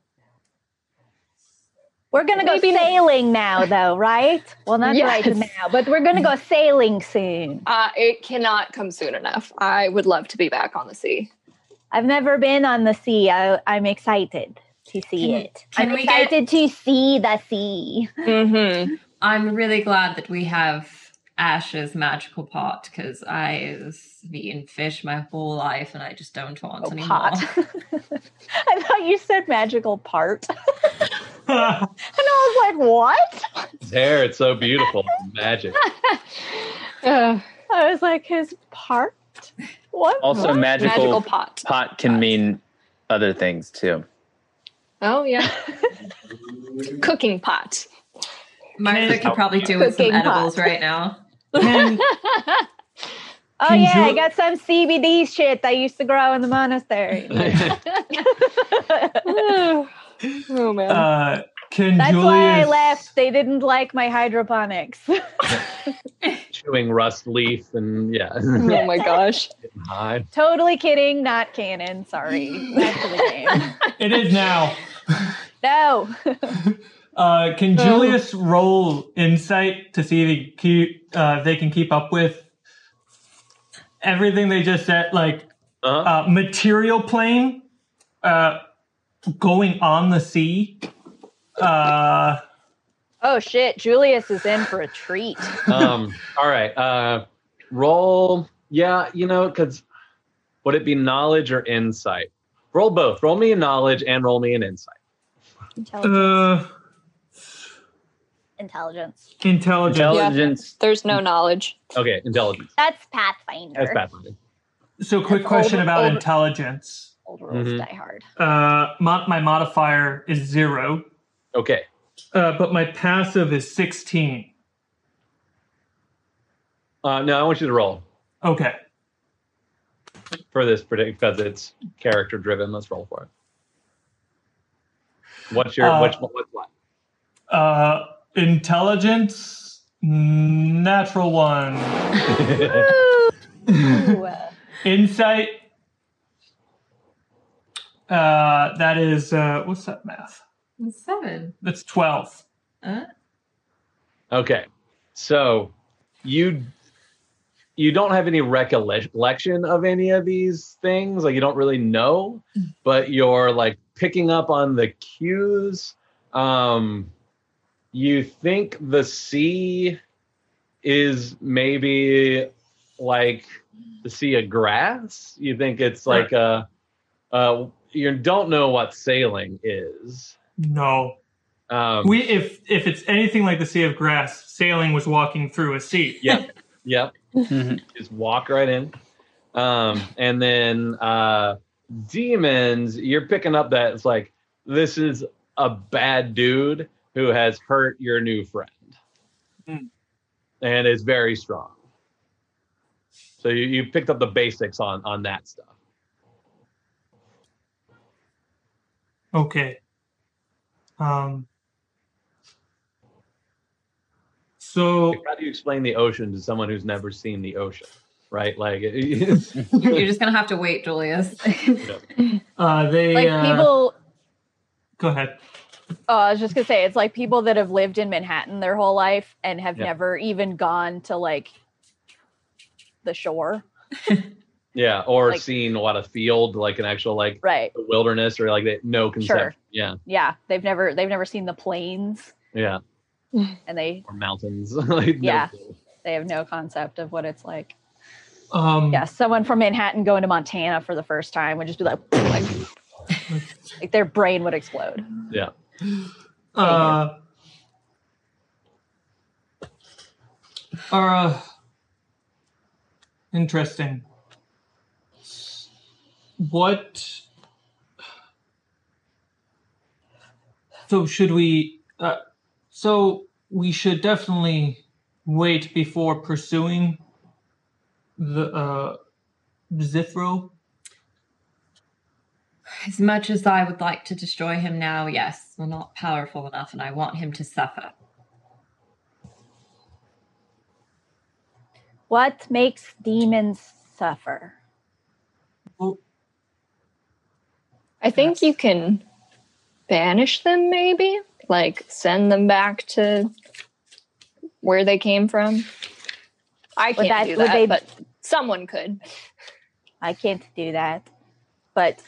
We're gonna go Maybe not. sailing now, though, right? Well, not right now, but we're gonna go sailing soon. uh, it cannot come soon enough. I would love to be back on the sea. I've never been on the sea. I, I'm excited to see Can- it. can I'm we get- excited to see the sea. Mm-hmm. I'm really glad that we have Ash's magical pot because I was eating fish my whole life and I just don't want Oh, anymore. pot. [laughs] I thought you said magical part. [laughs] And I was like, what? His hair, it's so beautiful. Magic. Uh, [laughs] I was like, his part? What? Also, What? magical, magical pot. pot can mean other things too. Oh, yeah. Cooking pot. Marza could probably do with some Cooking pot. edibles right now. Can, [laughs] Oh, Can yeah, I got some CBD shit that used to grow in the monastery. [laughs] [laughs] oh, man. uh, can That's Julius? why I left. They didn't like my hydroponics. Chewing rust leaf and yeah, oh, my gosh. totally kidding, not canon. Sorry. Back to the game. It is now. No. Uh, can Julius roll insight to see if he keep, uh, they can keep up with everything they just said? Like Uh-huh. uh, material plane, uh, going on the sea. Uh, Oh shit, Julius is in for a treat. [laughs] um, all right. Uh, roll. Yeah, you know, because Would it be knowledge or insight? Roll both. Roll me a knowledge and roll me an insight. Intelligence. Intelligence. intelligence. Intelligence. There's no knowledge. Okay, intelligence. That's Pathfinder. That's Pathfinder. So, quick That's question old- about old- intelligence. Old rules Mhm. die hard. Uh, mo- my modifier is zero, Okay. uh, but my passive is 16. Uh, no, I want you to roll Okay. for this because it's character driven. Let's roll for it. What's your Uh, which what's what? Uh, intelligence, natural one. [laughs] Insight, uh, that is, uh, what's that math? Seven. That's 12. Uh, Okay, so you you don't have any recollection of any of these things, like you don't really know, but you're like picking up on the cues. Um, you think the sea is maybe like the sea of grass. You think it's like a uh, you don't know what sailing is. No. Um, We, if, if it's anything like the Sea of Grass, sailing was walking through a sea. Yeah. [laughs] Yep. Mhm. Just walk right in. Um, and then uh, demons, you're picking up that it's like this is a bad dude who has hurt your new friend, Hmm. and is very strong. So you, you picked up the basics on on that stuff. Okay. Um. So how do you explain the ocean to someone who's never seen the ocean? Right? Like, you're, [laughs] you're just gonna have to wait, Julius. uh, they like uh, people Go ahead. Oh, I was just gonna say it's like people that have lived in Manhattan their whole life and have Yeah. never even gone to like the shore. [laughs] yeah, or Like- seen lot of field, like an actual like Right. wilderness, or like they, no conception. Yeah, Yeah. They've never they've never seen the plains yeah, [laughs] and they or mountains. [laughs] like, Yeah. clue. they have no concept of what it's like. Um, Yeah, someone from Manhattan going to Montana for the first time would just be like, like, like their brain would explode. yeah. Uh, uh, interesting. What? So should we? Uh, so we should definitely wait before pursuing the uh, Zithro. As much as I would like to destroy him now, yes, we're not powerful enough, and I want him to suffer. What makes demons suffer? I think you can banish them, maybe? Like send them back to where they came from. I can't that- do would that, they- but someone could. I can't do that. But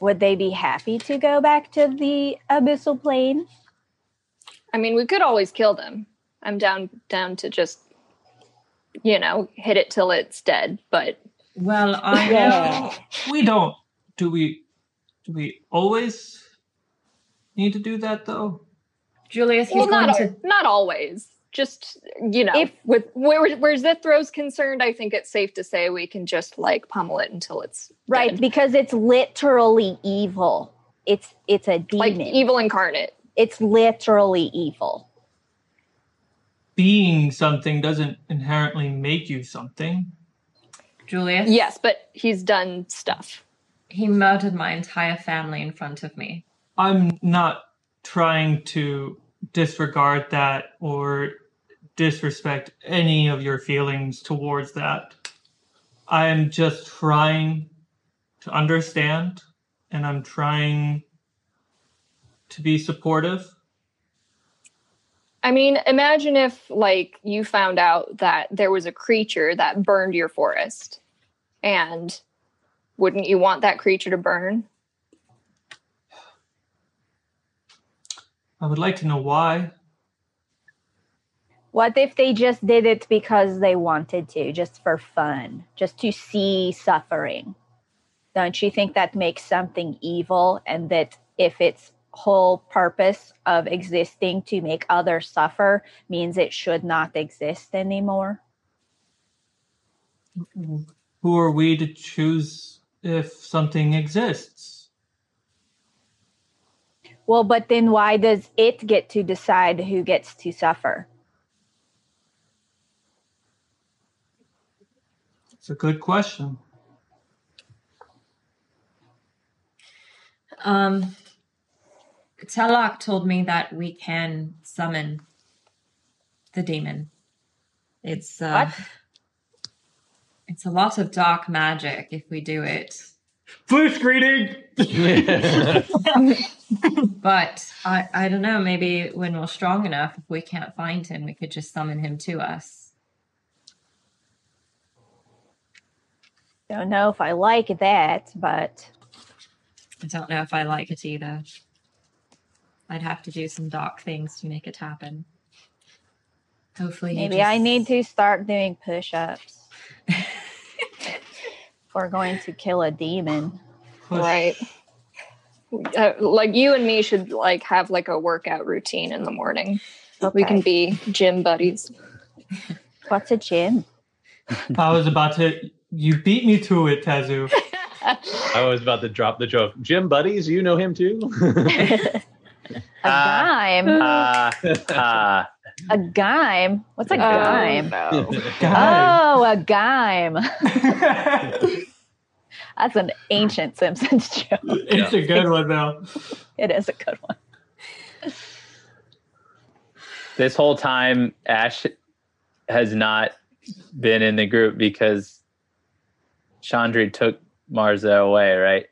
would they be happy to go back to the abyssal plane? I mean, we could always kill them. I'm down down to just you know, hit it till it's dead, but Well, I [laughs] Yeah. We don't. Do we? Do we always need to do that though? Julius, he's well, going not to. not always. Just you know, If- with where where Zithro's concerned, I think it's safe to say we can just like pummel it until it's Right, dead. because it's literally evil. It's it's a demon. like evil incarnate. It's literally evil. Being something doesn't inherently make you something. Julius? Yes, but he's done stuff. He murdered my entire family in front of me. I'm not trying to disregard that or disrespect any of your feelings towards that. I am just trying to understand and I'm trying to be supportive. I mean, imagine if like you found out that there was a creature that burned your forest. And wouldn't you want that creature to burn? I would like to know why. What if they just did it because they wanted to, just for fun, just to see suffering? don't you think that makes something evil and that if its whole purpose of existing to make others suffer means it should not exist anymore? Who are we to choose if something exists? Well, but then why does it get to decide who gets to suffer? It's a good question. Um, Telok told me that we can summon the demon. It's uh, What? it's a lot of dark magic if we do it. Blue screening! [laughs] [laughs] But I, I don't know. Maybe when we're strong enough, if we can't find him, we could just summon him to us. Don't know if I like that, but I don't know if I like it either. I'd have to do some dark things to make it happen. Hopefully, he maybe I need to start doing push ups. We're [laughs] going to kill a demon. Push. Right. Uh, like you and me should like have like a workout routine in the morning. We can be gym buddies. What's a gym? I was about to. You beat me to it, Tazu. [laughs] I was about to drop the joke. Jim Buddies, you know him too? [laughs] [laughs] A gime. Ah, ah. A gime. What's a Oh, gime? no. Guy. Oh, a gime. That's an ancient Simpsons joke. it's a good one, though. It is a good one. This whole time, Ash has not been in the group because Chandri took Marza away, right?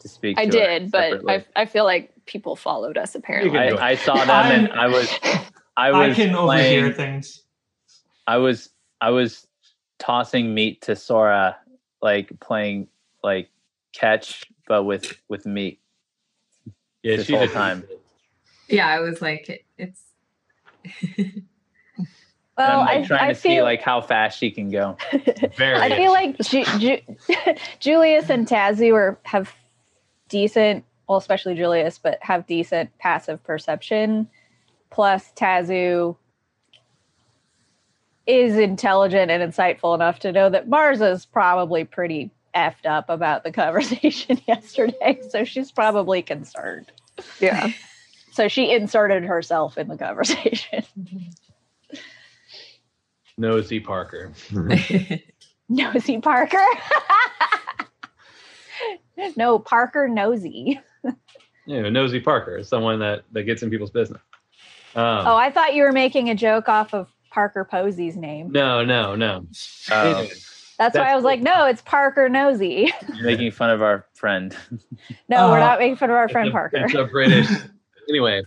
To speak. I to her I did, but separately. I, I feel like people followed us apparently. I, I saw them and I was I I can playing, overhear things. I was I was tossing meat to Sora, like playing like catch, but with with meat yeah, this she whole did. time. Yeah, I was like, it, it's. [laughs] And Well, I'm like I, trying I to see like how fast she can go. [laughs] Very I feel like Ju- Ju- [laughs] Julius and Tazu are have decent, well, especially Julius, but have decent passive perception. Plus, Tazu is intelligent and insightful enough to know that Mars is probably pretty effed up about the [laughs] conversation yesterday, so she's probably concerned. yeah. So she inserted herself in the conversation. Nosy Parker. [laughs] Nosy Parker. [laughs] no, Parker Nosy. you know, Nosy Parker is someone that, that gets in people's business. Um, Oh, I thought you were making a joke off of Parker Posey's name. no, no, no. Oh, That's why I was like, no, it's Parker Nosy. [laughs] you're making fun of our friend. No, we're Uh, not making fun of our friend It's a- Parker. It's a British. anyway,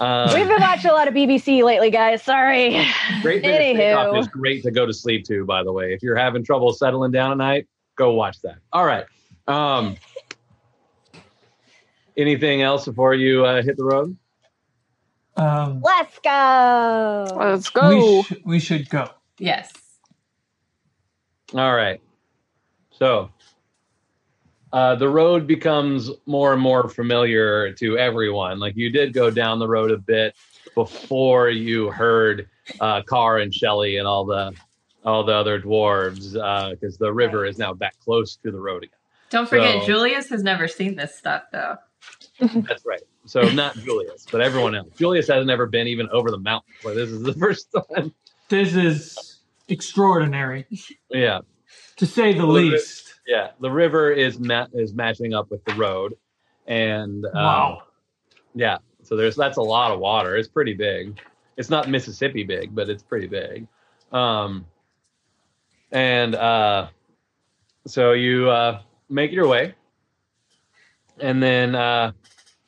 um, We've been watching a lot of BBC lately, guys. Sorry. Great British Bake Off Anywho. is great to go to sleep to, by the way. If you're having trouble settling down at night, go watch that. All right. Um, anything else before you uh, hit the road? Um, Let's go. Let's we, go. sh- we should go. yes. All right. So uh, the road becomes more and more familiar to everyone. Like you did go down the road a bit before you heard uh, Carr and Shelly and all the all the other dwarves because the river is now back close to the road again. Don't forget, So- Julius has never seen this stuff, though. [laughs] [laughs] That's right. So not Julius, but everyone else. Julius hasn't ever been even over the mountain. So this is the [laughs] first time. This is extraordinary, Yeah. to say the least. Yeah, the river is ma- is matching up with the road, and um, Wow. yeah. So there's that's a lot of water. It's pretty big. It's not Mississippi big, but it's pretty big. Um, and uh, so you uh, make your way, and then uh,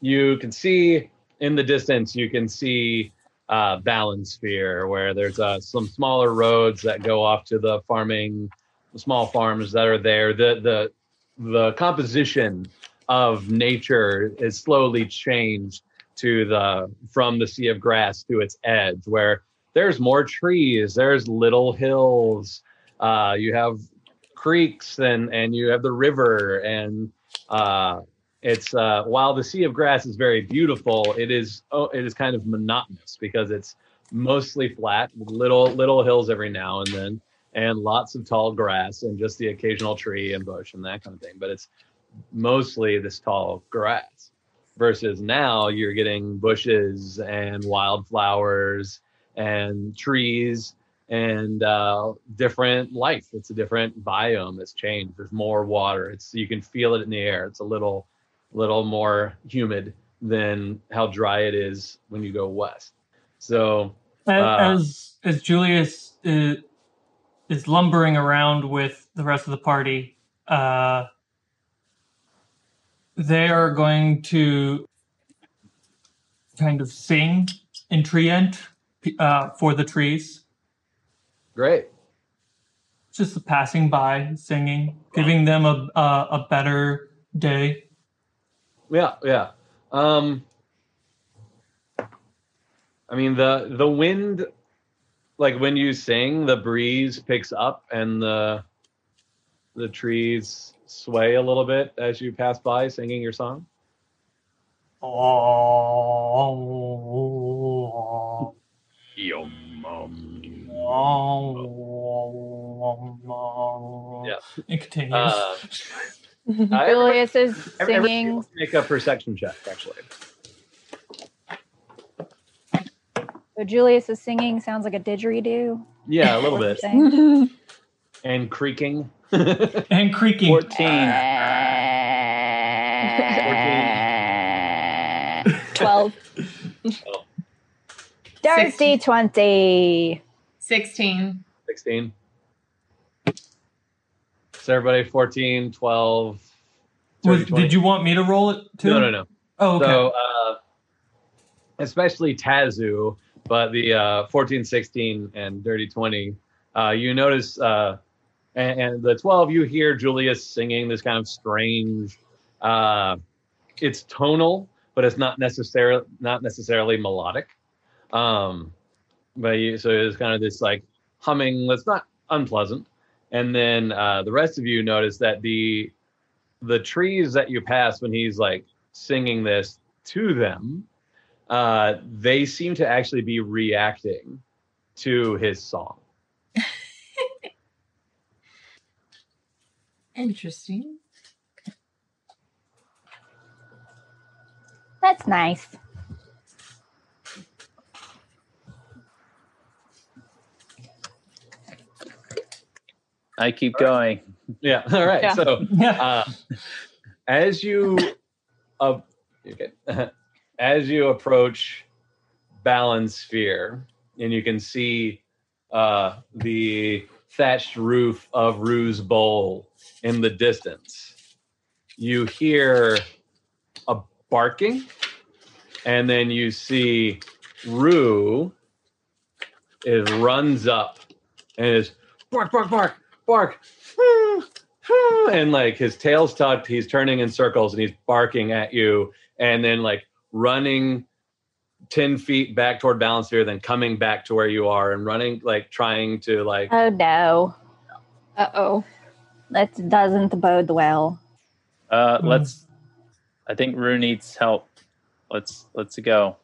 you can see in the distance. You can see uh, Balansphere, where there's uh, some smaller roads that go off to the farming small farms that are there. The the the composition of nature is slowly changed to the from the sea of grass to its edge, where there's more trees, there's little hills. Uh, you have creeks and and you have the river and uh, it's uh, while the sea of grass is very beautiful, it is oh, it is kind of monotonous because it's mostly flat little little hills every now and then and lots of tall grass and just the occasional tree and bush and that kind of thing. But it's mostly this tall grass versus now you're getting bushes and wildflowers and trees and uh, different life. It's a different biome that's changed. There's more water. It's you can feel it in the air. It's a little little more humid than how dry it is when you go west. So As Uh, as, as Julius is, is lumbering around with the rest of the party, uh, they are going to kind of sing in Treant uh, for the trees. great. Just passing by, singing, giving them a a, a better day. Yeah, yeah. Um I mean the the wind like when you sing, the breeze picks up and the the trees sway a little bit as you pass by singing your song. [laughs] Oh, Yeah. It continues. Uh, I- [laughs] Julius is singing. make a perception check actually. So Julius is singing. Sounds like a didgeridoo. Yeah, a little bit. [laughs] And creaking. [laughs] and creaking. 14. [laughs] Twelve. Dirty twenty. 16. 16. So everybody 14, 12, 30, Was- 20. did you want me to roll it too? No, no, no. Oh, okay. So, uh, especially Tazu, but the uh, 14, 16, and Dirty 20, uh, you notice, uh, and, and the 12, you hear Julius singing this kind of strange, uh, it's tonal, but it's not necessarily not necessarily melodic. Um, but you, so it's kind of this like humming that's not unpleasant. And then uh, the rest of you notice that the the trees that you pass when he's like singing this to them, uh, they seem to actually be reacting to his song. [laughs] Interesting. That's nice. I keep going. [laughs] Yeah. All right. Yeah. So [laughs] uh, as you uh, okay, as you approach Balance Sphere, and you can see uh, the thatched roof of Rue's Bowl in the distance, you hear a barking, and then you see Rue is runs up and is bark, bark, bark, bark, and like his tail's tucked, he's turning in circles and he's barking at you, and then like running 10 feet back toward balance here, then coming back to where you are and running, like trying to like Oh no, Uh oh. that doesn't bode well. Uh, Hmm. let's. I think Rue needs help. Let's let's go.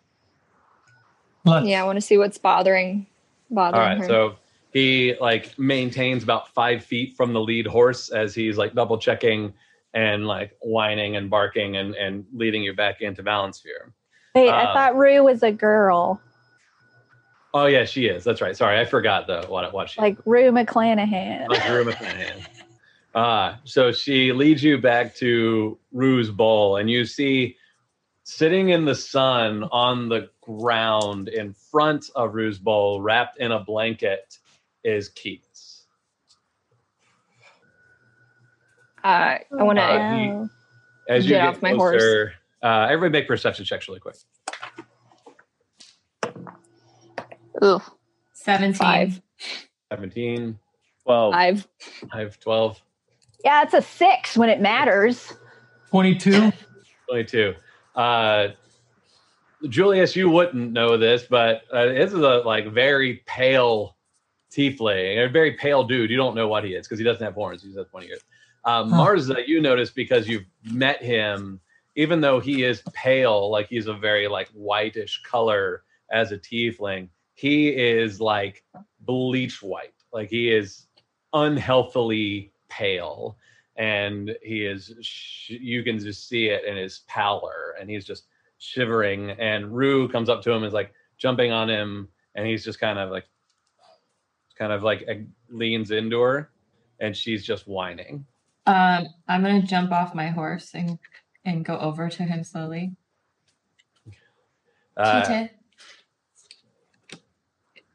Let's- Yeah, I want to see what's bothering All bothering right, her. so he like maintains about five feet from the lead horse as he's like double checking and like whining and barking and and leading you back into balance sphere. Wait, Uh, I thought Rue was a girl, Oh yeah, she is. That's right. Sorry, I forgot the what what she like Rue McClanahan. like Rue [laughs] McClanahan. Uh, so she leads you back to Rue's bowl, and you see sitting in the sun on the ground in front of Rue's bowl, wrapped in a blanket, is Keats. Uh, I want to. Uh, he-. As you Get get, off my horse. closer, uh, everybody make perception checks really quick. Ugh, 17. five. 17, Twelve. Five. 5, 12, yeah, it's a six when it matters. 22. [laughs] 22. Uh, Julius, you wouldn't know this, but uh, this is a like very pale tiefling, a very pale dude. You don't know what he is because he doesn't have horns. He's just has pointy Um, Huh. Marza, you notice because you've met him, even though he is pale, like he's a very like whitish color as a tiefling, he is like bleach white. Like he is unhealthily pale, and he is. Sh- you can just see it in his pallor, and he's just shivering. And Rue comes up to him, and is like jumping on him, and he's just kind of like, kind of like uh, leans into her, and she's just whining. Um, I'm gonna jump off my horse and and go over to him slowly. Uh, Ketis,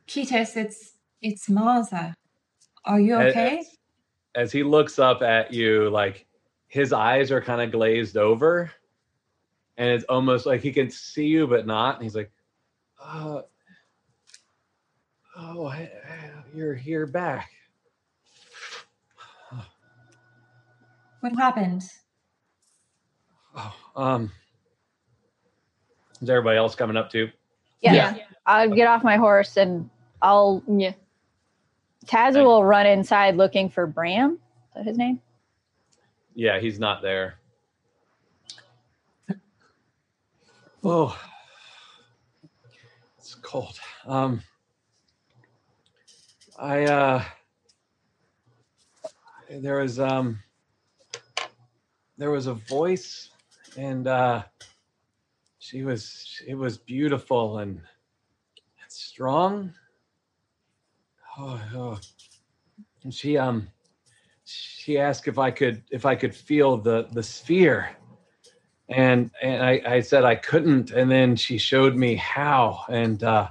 Ketis, it's it's Marza. Are you okay? As, as he looks up at you, like his eyes are kind of glazed over, and it's almost like he can see you but not. And he's like, uh, "Oh, I, I- you're here back." What happened? Oh, um, is everybody else coming up too? Yeah. Yeah. I'll get off my horse and I'll Yeah. Tazu will run inside looking for Bram. Is that his name? Yeah, he's not there. Oh, it's cold. Um, I uh, there was um, there was a voice, and uh, she was it was beautiful and, strong. Oh, oh. And she um she asked if I could if I could feel the the sphere, and and I, I said I couldn't, and then she showed me how, and uh,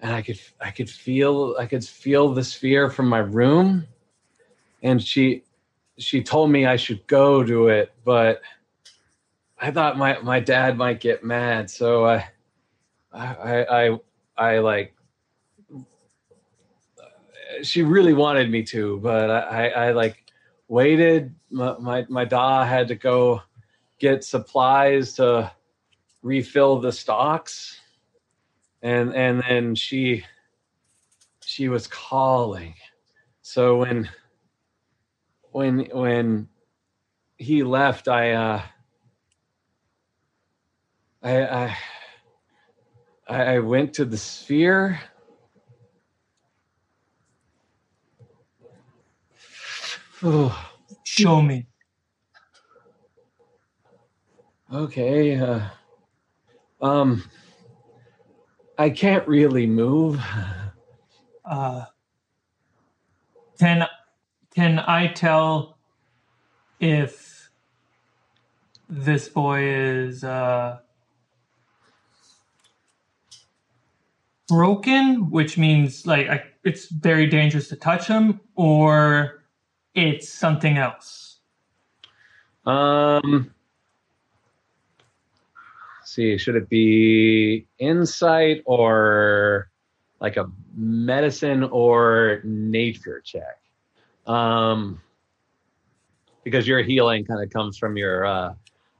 and I could I could feel I could feel the sphere from my room, and she she told me I should go to it, but I thought my my dad might get mad, so I I I I, like she really wanted me to, but I, I, I like waited. My, my my da had to go get supplies to refill the stocks, and and then she she was calling. So when when when he left, I uh, I I I went to the sphere. Oh, Show me. okay. Uh, um, I can't really move. Uh, can can I tell if this boy is uh, broken, which means like I, it's very dangerous to touch him, or it's something else? Um, see, should it be insight or like a medicine or nature check? Um, because your healing kind of comes from your uh,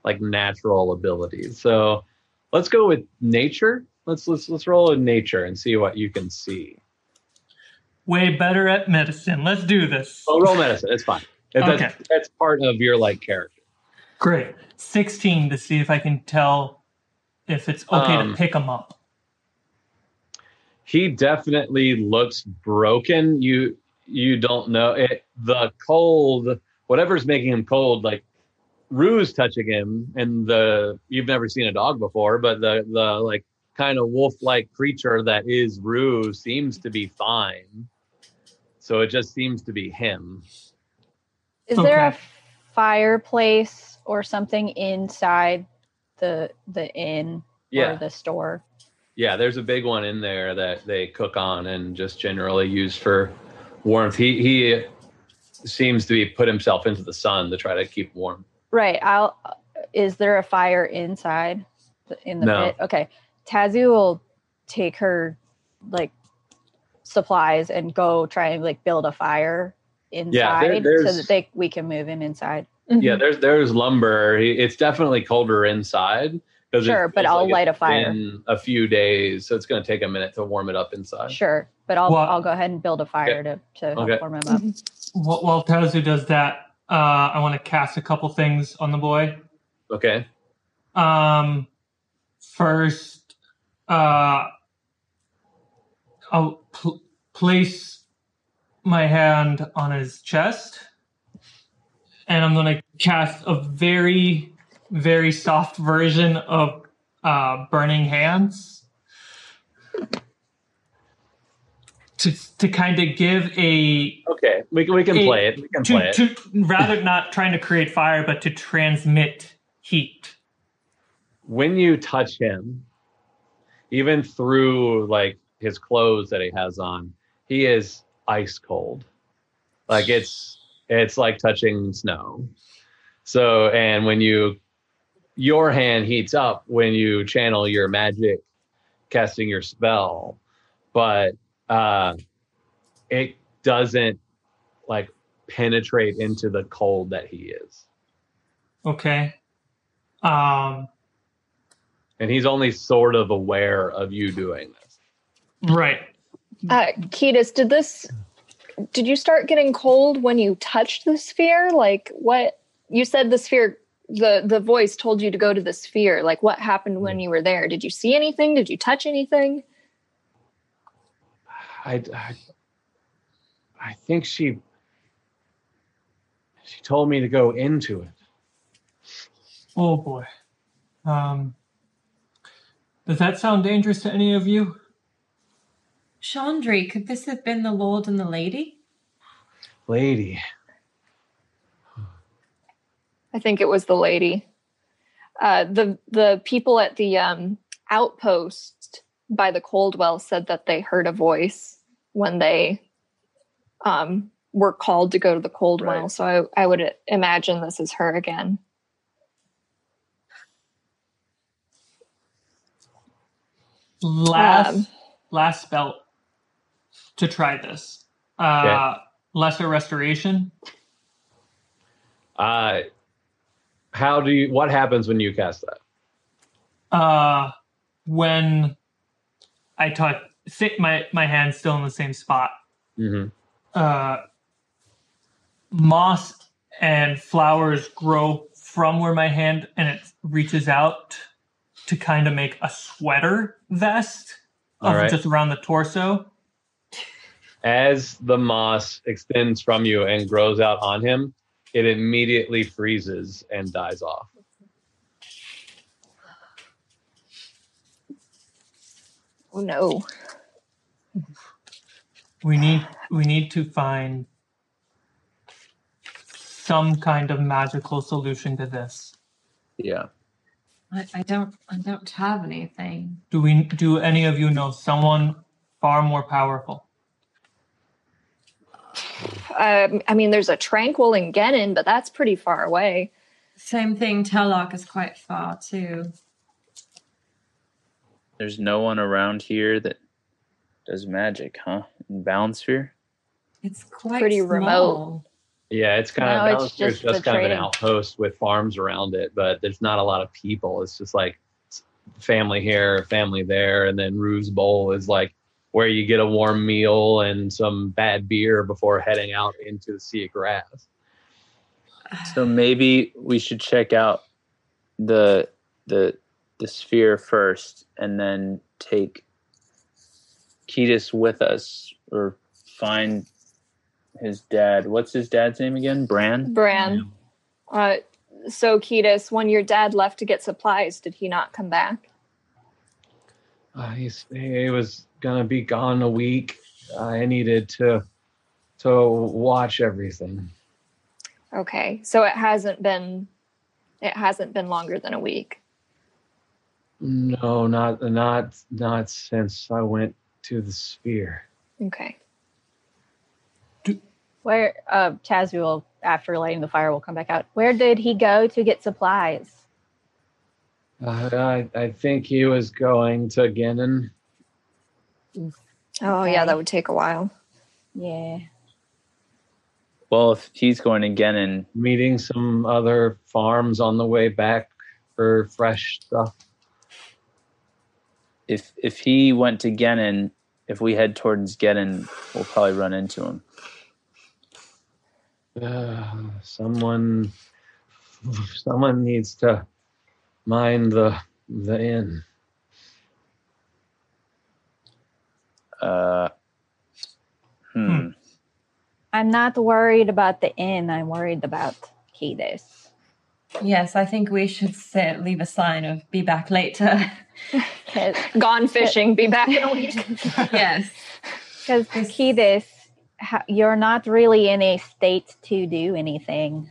like natural abilities. So let's go with nature. Let's let's let's roll in nature and see what you can see. Way better at medicine. Let's do this. Oh, roll medicine. It's fine. That's, Okay. that's part of your like character. Great. 16 to see if I can tell if it's okay Um, to pick him up. he definitely looks broken you you don't know it. The cold whatever's making him cold like Rue's touching him and the you've never seen a dog before but the the like kind of wolf like creature that is Rue seems to be fine. So it just seems to be him. Is there a fireplace or something inside the the inn yeah. or the store? Yeah, there's a big one in there that they cook on and just generally use for warmth. He he seems to be put himself into the sun to try to keep warm. Right. I'll. Is there a fire inside in the No. pit? Okay. Tazu will take her like supplies and go try and like build a fire inside so that they we can move him inside. Yeah, mm-hmm. there's there's lumber. It's definitely colder inside, Sure, but I'll light a fire. In a few days, so it's going to take a minute to warm it up inside. Sure, but I'll Well- I'll go ahead and build a fire to to Okay. warm him up. While, while Tazu does that, uh, I want to cast a couple things on the boy. Okay. Um, first, uh, I'll pl- place my hand on his chest, and I'm going to cast a very, very soft version of uh, Burning Hands to to kind of give a Okay. We can we can It- play it. We can play it. to rather not trying to create fire, but to transmit heat. when you touch him, even through like his clothes that he has on, he is ice cold. Like it's it's like touching snow. So and when you your hand heats up when you channel your magic casting your spell, but uh it doesn't like penetrate into the cold that he is. Okay. Um, And he's only sort of aware of you doing this. right. Uh, Ketis, did this? Did you start getting cold when you touched the sphere? Like what? You said the sphere. The the voice told you to go to the sphere. Like what happened when you were there? Did you see anything? Did you touch anything? I, I, I think she she told me to go into it. Oh boy. Um, does that sound dangerous to any of you? Chandri, could this have been the Lord and the Lady? Lady, I think it was the lady. Uh, the the people at the um, outpost by the Coldwell said that they heard a voice when they um, were called to go to the Coldwell. Right. So I, I would imagine this is her again. Last Um, last spell to try this. Uh, lesser restoration. uh, how do you? What happens when you cast that? Uh, when I touch, sit my my hand still in the same spot. Mm-hmm. uh, moss and flowers grow from where my hand and it reaches out to kind of make a sweater vest of right. just around the torso. As the moss extends from you and grows out on him, it immediately freezes and dies off. oh no. We need we need to find some kind of magical solution to this. Yeah. I, I don't I don't have anything. Do we do any of you know someone far more powerful? Um, I mean, there's a tranquil in Genin, but that's pretty far away. Same thing, Tellock is quite far too. There's no one around here that does magic, huh? In Balance Sphere? It's quite Pretty small. remote. Yeah, it's kind No, of it's Balancer's just just, the kind of an outpost with farms around it, but there's not a lot of people. It's just like family here, family there, and then Ruse Bowl is like where you get a warm meal and some bad beer before heading out into the sea of grass. So maybe we should check out the the the sphere first and then take Ketis with us or find his dad. What's his dad's name again? Bran? Bran. Uh, so, Ketis, when your dad left to get supplies, did he not come back? Uh, he's, he was gonna be gone a week. I needed to to watch everything. Okay, so it hasn't been it hasn't been longer than a week. No, not not not since I went to the sphere. Okay. Where uh, Taz will, after lighting the fire, will come back out. Where did he go to get supplies? Uh, I I think he was going to Genin. Oh yeah, that would take a while. Yeah. Well, if he's going again and meeting some other farms on the way back for fresh stuff. if if he went to Genin, if we head towards Genin, we'll probably run into him. Uh, someone, someone needs to mind the the inn. Uh, hmm. I'm not worried about the inn. I'm worried about Kedis. Yes, I think we should say, leave a sign of be back later. [laughs] [laughs] Gone fishing, be back in a week. [laughs] yes. Because Kedis, ha- you're not really in a state to do anything.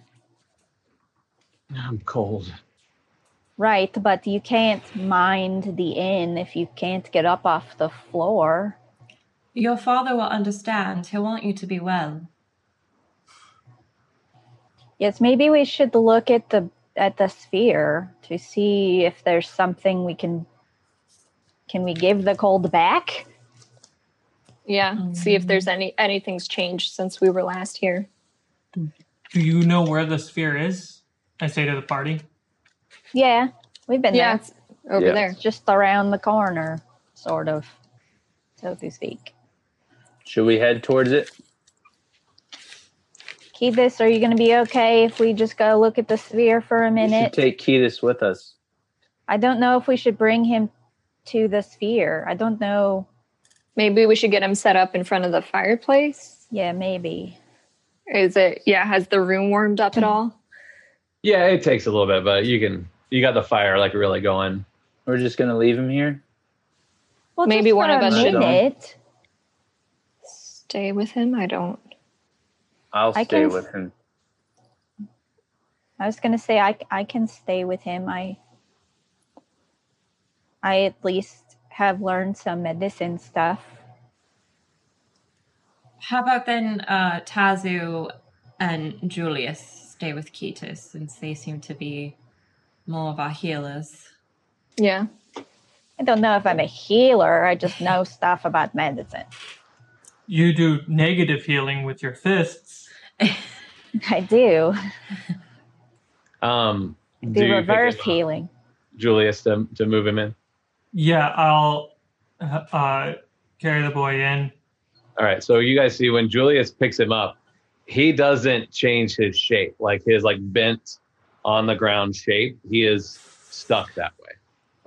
I'm cold. Right, but you can't mind the inn if you can't get up off the floor. Your father will understand. He'll want you to be well. Yes, maybe we should look at the at the sphere to see if there's something we can can we give the cold back? Yeah, see if mm. there's any anything's changed since we were last here. Do you know where the sphere is? I say to the party. Yeah, we've been Yeah, there. over Yeah. there. Just around the corner, sort of, so to speak. Should we head towards it? Kedis, are you going to be okay if we just go look at the sphere for a We should minute? take Ketis with us. I don't know if we should bring him to the sphere. I don't know. Maybe we should get him set up in front of the fireplace. Yeah, maybe. Is it? Yeah, has the room warmed up at all? Yeah, it takes a little bit, but you can. You got the fire like really going. We're just gonna leave him here. Well, Maybe one of us should- Stay with him. I don't. I'll I stay can- with him. I was going to say I I can stay with him. I I at least have learned some medicine stuff. How about then uh, Tazu and Julius stay with Ketis since they seem to be more of our healers? Yeah. I don't know if I'm a healer. I just know [laughs] stuff about medicine. You do negative healing with your fists. [laughs] I do. [laughs] Um, Do, you pick reverse healing. Julius to to move him in. Yeah, I'll uh, uh, carry the boy in. All right, so you guys see when Julius picks him up, he doesn't change his shape, like his like bent on the ground shape. He is stuck that way.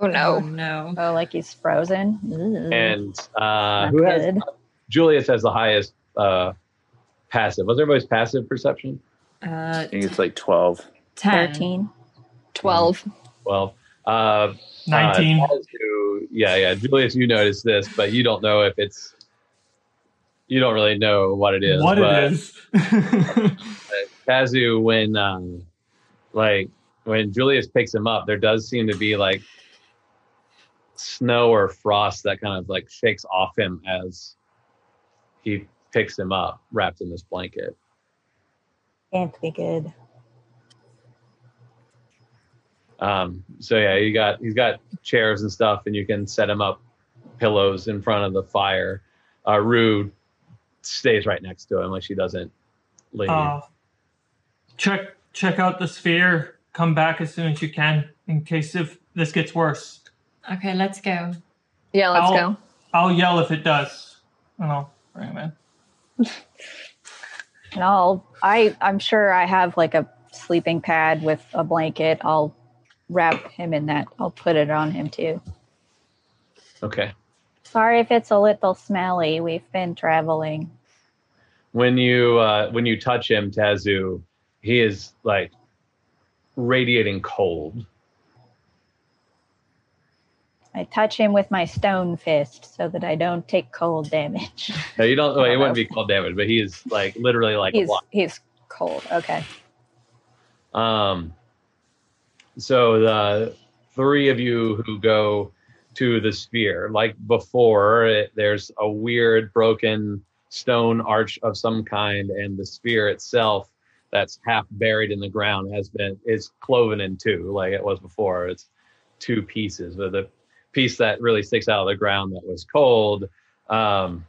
Oh no, Oh no. no. Oh, like he's frozen. Ooh, And uh, not who has good. Julius has the highest uh, passive? What's everybody's passive perception? Uh, I think it's like twelve. 10. Thirteen. Twelve. Well, uh, 19. Uh, Tazu- yeah, yeah. Julius, you noticed this, but you don't know if it's. You don't really know what it is. what but it is. [laughs] Kazu, when um, like when Julius picks him up, there does seem to be like snow or frost that kind of like shakes off him as he picks him up, wrapped in this blanket. Can't be good. Um, so yeah, you got he's got chairs and stuff, and you can set him up pillows in front of the fire. Uh, Rue stays right next to him, like she doesn't leave. uh, check check out the sphere. Come back as soon as you can in case if this gets worse. Okay, let's go. Yeah, let's I'll- go. I'll yell if it does, and I'll bring him in. And I'll I I'm sure I have like a sleeping pad with a blanket. I'll wrap him in that. I'll put it on him too. Okay. Sorry if it's a little smelly. We've been traveling. when you uh, when you touch him, Tazu, he is like radiating cold. I touch him with my stone fist so that I don't take cold damage. [laughs] No, you don't. Well, it wouldn't be [laughs] cold damage, but he is like literally like he's he's cold. Okay. Um, so the three of you who go to the sphere, like before, it, there's a weird broken stone arch of some kind, and the sphere itself, that's half buried in the ground, has been is cloven in two, like it was before. It's two pieces. But the piece that really sticks out of the ground that was cold, um,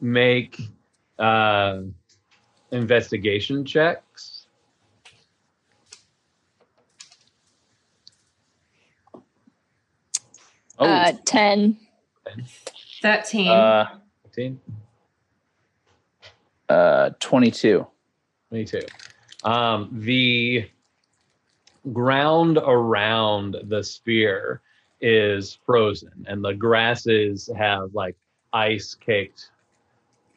make uh, investigation checks. Oh, Uh, 10. 13. uh, 15, uh, 22. 22. Um, the ground around the sphere is frozen, and the grasses have like ice caked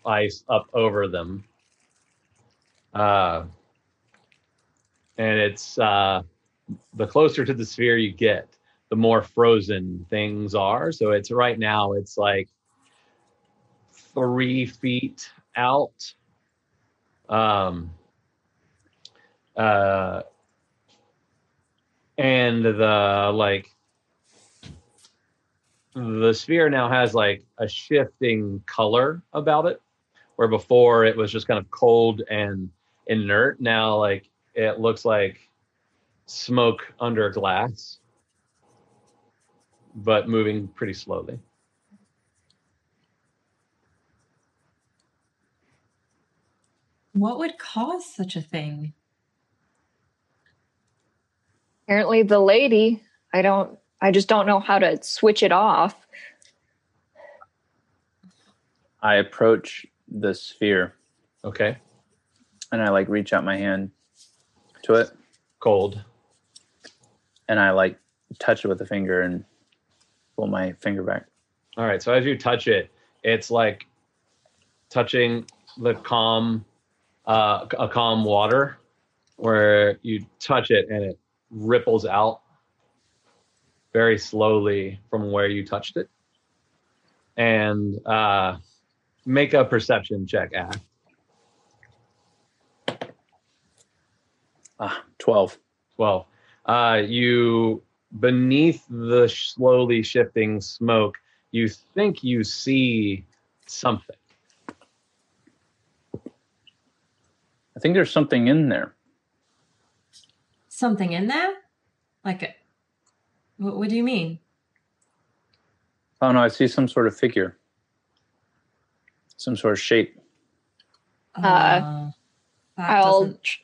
ice up over them. Uh, and it's uh, the closer to the sphere you get, the more frozen things are. So it's right now, it's like three feet out. Um, uh, and the like the sphere now has like a shifting color about it where before it was just kind of cold and inert now like it looks like smoke under glass but moving pretty slowly what would cause such a thing? Apparently, the lady, I don't, I just don't know how to switch it off. I approach the sphere okay and I like reach out my hand to it cold and I like touch it with a finger and pull my finger back. All right. So as you touch it, it's like touching the calm, uh, a calm water, where you touch it and it ripples out very slowly from where you touched it. And uh, make a perception check, Ash. Ah, 12. Well, uh, you beneath the slowly shifting smoke, you think you see something. I think there's something in there. Something in there? Like a. What, what do you mean? Oh no, I see some sort of figure. Some sort of shape. Uh, that I'll, doesn't-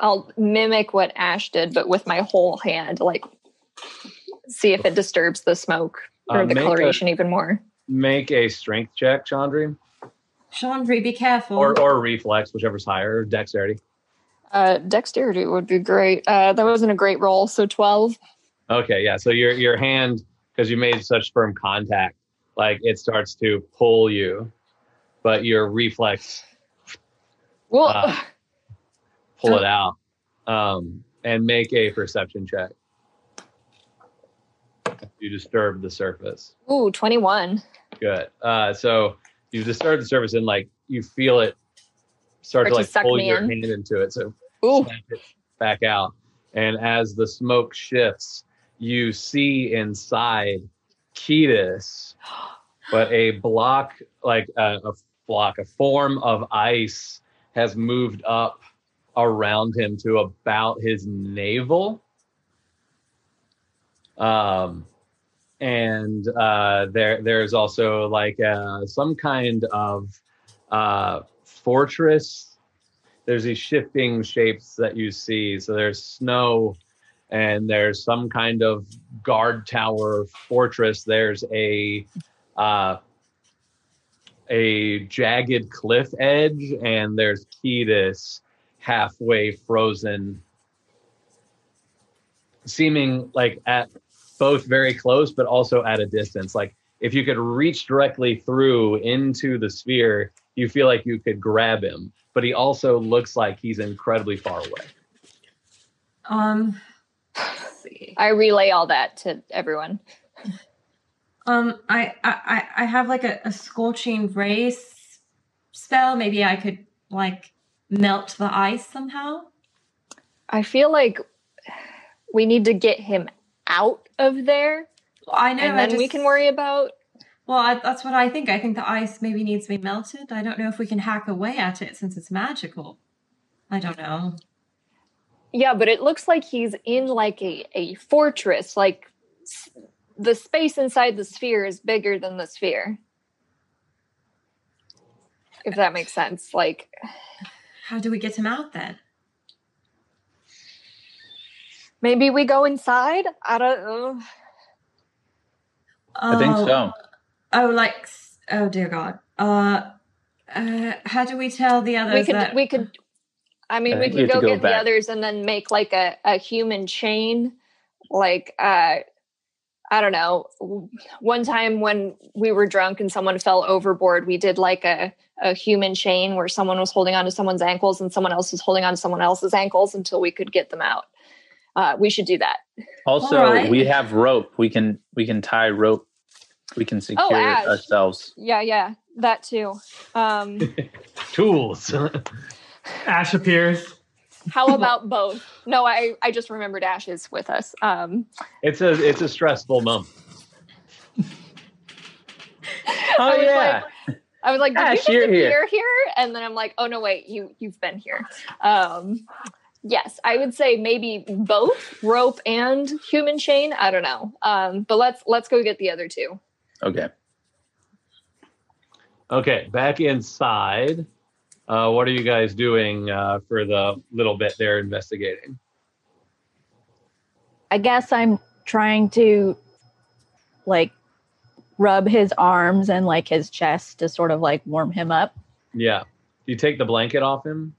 I'll mimic what Ash did, but with my whole hand, like see if it disturbs the smoke or Uh, the make a- coloration even more. Make a strength check, Chandri, Chandri, be careful. or or reflex, whichever's higher, or dexterity. Uh, dexterity would be great. Uh, that wasn't a great roll, so 12. Okay, yeah. So your your hand, because you made such firm contact, like it starts to pull you, but your reflex Well, Uh, [sighs] pull it out, um, and make a perception check. You disturb the surface. ooh, 21. Good. Uh, so you disturb the surface and like you feel it start Start to like suck pull me your in. hand into it. So it back out. And as the smoke shifts, you see inside Ketis, [gasps] but a block, like a, a block, a form of ice has moved up around him to about his navel. Um, and uh, there, there's also like uh, some kind of uh, fortress there's these shifting shapes that you see. So there's snow and there's some kind of guard tower fortress. There's a uh, a jagged cliff edge, and there's Ketis halfway frozen, seeming like at both very close, but also at a distance. Like if you could reach directly through into the sphere, you feel like you could grab him, but he also looks like he's incredibly far away. um, I relay all that to everyone. um, I, I, I- I have like a, a scorching rays spell. Maybe I could like melt the ice somehow. I feel like we need to get him out of there, Well, I know. and I then we can worry about. Well, I, that's what I think. I think the ice maybe needs to be melted. I don't know if we can hack away at it since it's magical. I don't know. Yeah, but it looks like he's in like a, a fortress. Like s- the space inside the sphere is bigger than the sphere. If that makes sense. Like, How do we get him out then? maybe we go inside? I don't know. I think Oh, so. Oh, like oh dear God. Uh, uh, how do we tell the others we could that? we could i mean I we could go, go get the others and then make like a, a human chain like uh i don't know one time when we were drunk and someone fell overboard we did like a a human chain where someone was holding onto someone's ankles and someone else was holding on to someone else's ankles until we could get them out uh, we should do that Also, Alright. we have rope. We can we can tie rope. We can secure Ash. ourselves. yeah yeah that too um [laughs] Tools. [laughs] Ash appears. how about both no i i just remembered ash is with us um it's a it's a stressful moment. [laughs] Oh I was yeah. like, I was like, did Ash, you you're just here. appear here? And then I'm like, oh no, wait, you you've been here. Um, yes, I would say maybe both rope and human chain. I don't know. Um, but let's let's go get the other two. Okay. Okay, back inside. Uh, what are you guys doing uh, for the little bit they're investigating? I guess I'm trying to like rub his arms and like his chest to sort of like warm him up. Yeah. Do you take the blanket off him?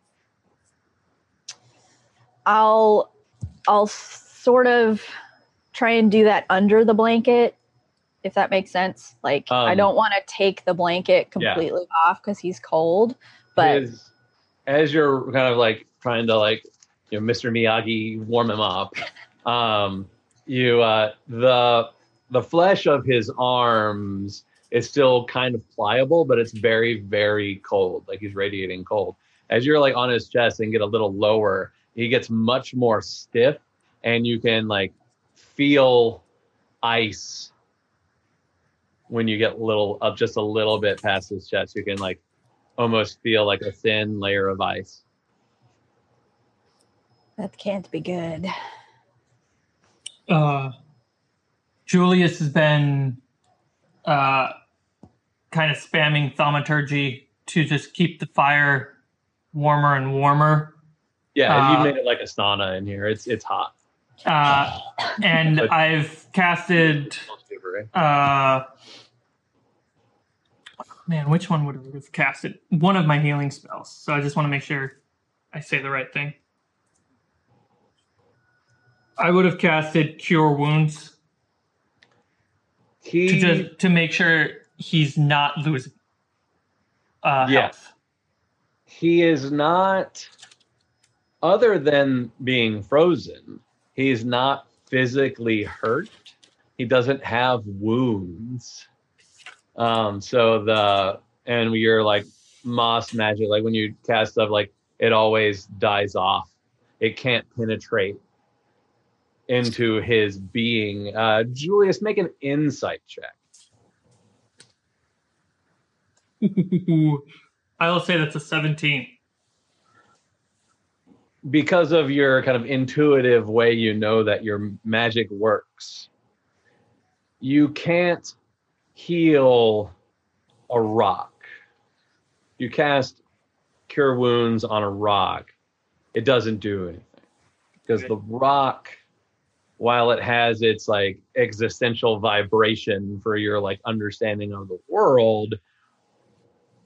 I'll I'll sort of try and do that under the blanket if that makes sense. Like I Um, don't want to take the blanket yeah. completely off cuz he's cold, but His- as you're kind of like trying to like you know Mr. Miyagi warm him up, [laughs] um, you uh, the the flesh of his arms is still kind of pliable, but it's very very cold. Like he's radiating cold. As you're like on his chest and get a little lower, he gets much more stiff, and you can like feel ice when you get a little up just a little bit past his chest. You can like almost feel like a thin layer of ice. that can't be good. Uh, Julius has been uh, kind of spamming thaumaturgy to just keep the fire warmer and warmer. Yeah, and Uh, you've made it like a sauna in here. It's it's hot. Uh, and [laughs] I've casted. Uh, man, which one would have casted? One of my healing spells. So I just want to make sure I say the right thing. I would have casted Cure Wounds to just to make sure he's not losing uh, Yeah. health. he is not other than being frozen, he's not physically hurt. He doesn't have wounds. Um so the and you're like moss magic, like when you cast stuff like it always dies off. It can't penetrate into his being. Uh Julius, make an insight check. [laughs] I will say that's a 17. because of your kind of intuitive way you know that your magic works you can't heal a rock. You cast cure wounds on a rock it doesn't do anything. Because the rock while it has its like existential vibration for your like understanding of the world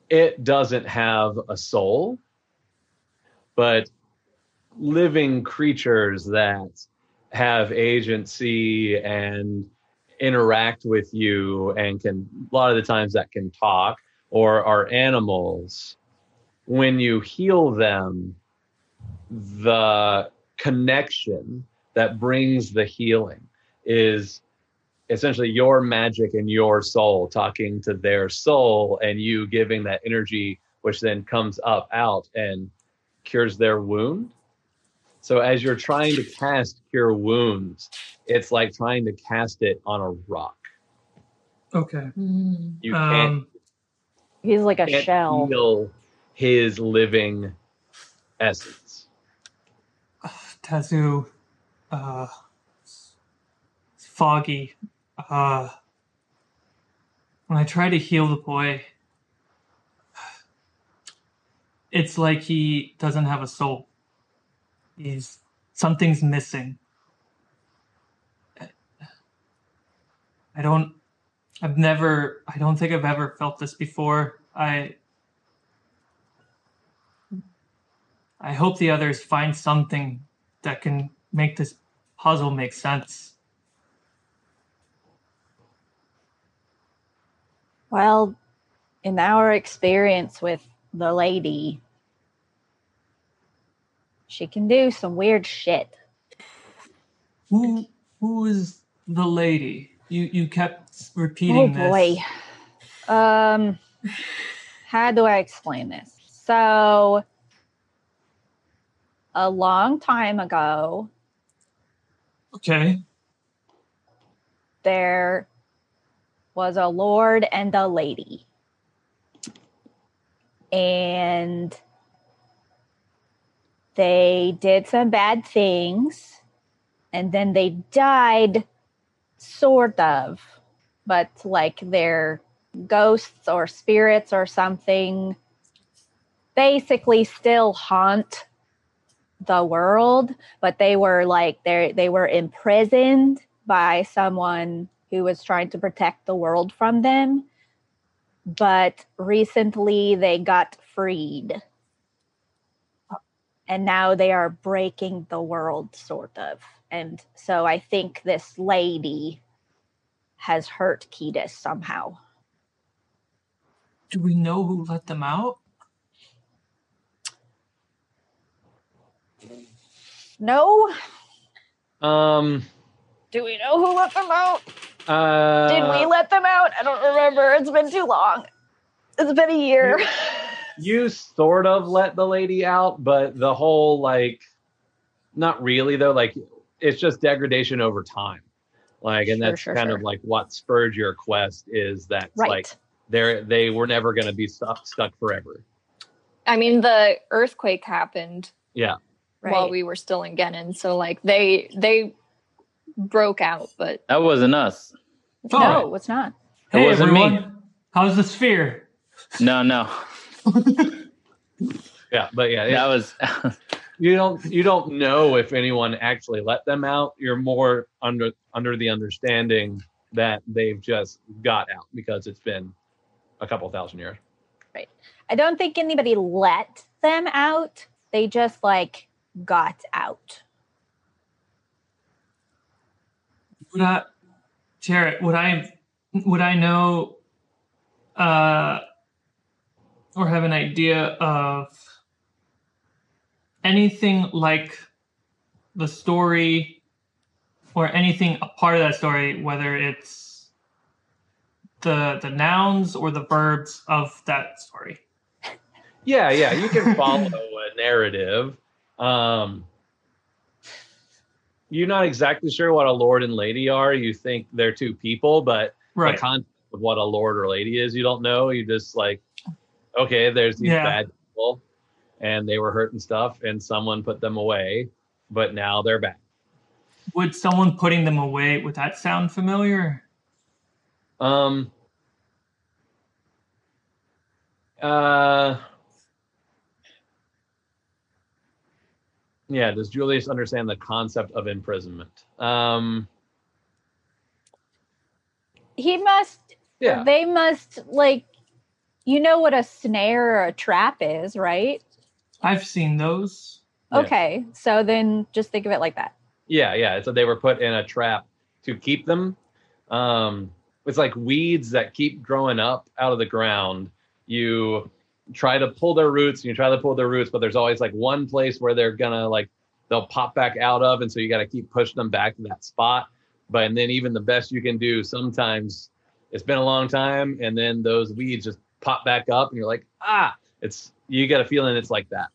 it doesn't have a soul. But living creatures that have agency and interact with you and can a lot of the times that can talk or are animals. When you heal them the connection that brings the healing is essentially your magic and your soul talking to their soul and you giving that energy which then comes up out and cures their wound. So as you're trying to cast cure wounds it's like trying to cast it on a rock Okay. Mm. you can't, Um, He's like a can't shell. feel his living essence Tazu, uh, it's foggy. Uh, when I try to heal the boy, it's like he doesn't have a soul. He's something's missing. I don't I've never, I don't think I've ever felt this before. I, I hope the others find something that can make this puzzle make sense. Well, in our experience with the lady, she can do some weird shit. Who, who is the lady? You, you kept repeating Oh boy. this. Um how do I explain this? So a long time ago, Okay. there was a lord and a lady. And they did some bad things and then they died sort of but like they're ghosts or spirits or something. Basically still haunt the world but they were like they they were imprisoned by someone who was trying to protect the world from them. But recently they got freed. And now they are breaking the world sort of and so i think this lady has hurt Ketis somehow Do we know who let them out? no Um. do we know who let them out Uh, did we let them out i don't remember it's been too long it's been a year you sort of let the lady out, but the whole like, not really though. Like, it's just degradation over time. Like, and Sure, that's sure, kind sure. of like what spurred your quest is that right like they're they were never going to be stuck stuck forever. I mean, the earthquake happened Yeah. while we were still in Genin, so like they they broke out, but That wasn't us. no oh. it's not It Hey wasn't me. how's the sphere? No, no. [laughs] Yeah, but yeah, That was [laughs] you don't you don't know if anyone actually let them out. You're more under under the understanding that they've just got out because it's been a couple thousand years. Right. I don't think anybody let them out they just like got out Would I, Jared? Would I, would I know, uh, or have an idea of anything like the story, or anything a part of that story, whether it's the the nouns or the verbs of that story? Yeah, yeah, you can [laughs] follow a narrative. Um, you're not exactly sure what a lord and lady are. You think they're two people, but Right. the concept of what a lord or lady is, you don't know. You just like, okay, there's these Yeah. bad people, and they were hurting stuff, and someone put them away, but now they're back. Would someone putting them away would that sound familiar? Um. Uh. Yeah. Does Julius understand the concept of imprisonment? Um. he must Yeah. they must like you know what a snare or a trap is right I've seen those. Yeah. okay so then just think of it like that Yeah. Yeah. So they were put in a trap to keep them. Um. It's like weeds that keep growing up out of the ground. You try to pull their roots and you try to pull their roots, but there's always like one place where they're gonna like they'll pop back out of, and so you got to keep pushing them back to that spot. But and then even the best you can do, sometimes it's been a long time, and then those weeds just pop back up, and you're like, ah, it's you get a feeling it's like that.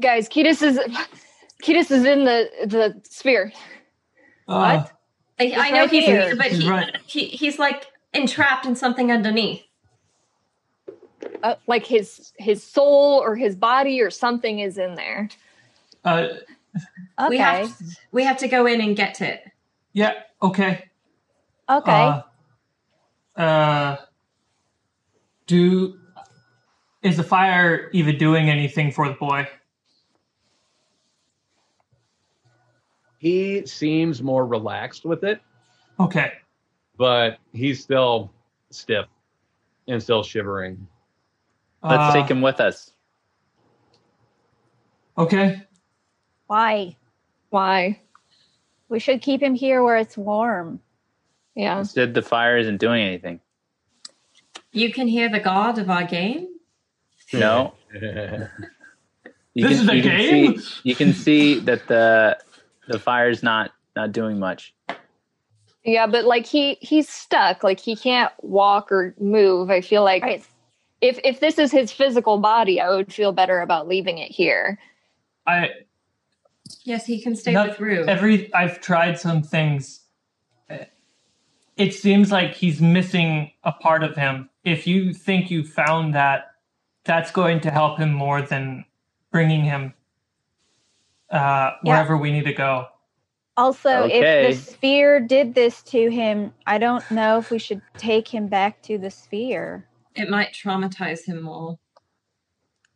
guys, Ketis is Ketis is in the the sphere. Uh, I, I know right he's here. here, but He's he, right. he he's like entrapped in something underneath. Uh, like his his soul or his body or something is in there. uh, okay We have to, we have to go in and get it. yeah. Okay. okay Uh, uh, do is the fire even doing anything for the boy? he seems more relaxed with it, Okay. but he's still stiff and still shivering. Let's Uh, take him with us. Okay. Why? Why? We should keep him here where it's warm. Yeah. Instead, the fire isn't doing anything. You can hear the god of our game. No. [laughs] You This is a you game? see, you can see that the the fire's not not doing much. Yeah, but like he he's stuck. Like he can't walk or move. I feel like Right. if if this is his physical body, I would feel better about leaving it here. I Yes, he can stay Not with Rue. every I've tried some things. It seems like he's missing a part of him. If you think you found that, that's going to help him more than bringing him uh, wherever we need to go. Also, Okay. if the sphere did this to him, I don't know if we should take him back to the sphere. it might traumatize him more.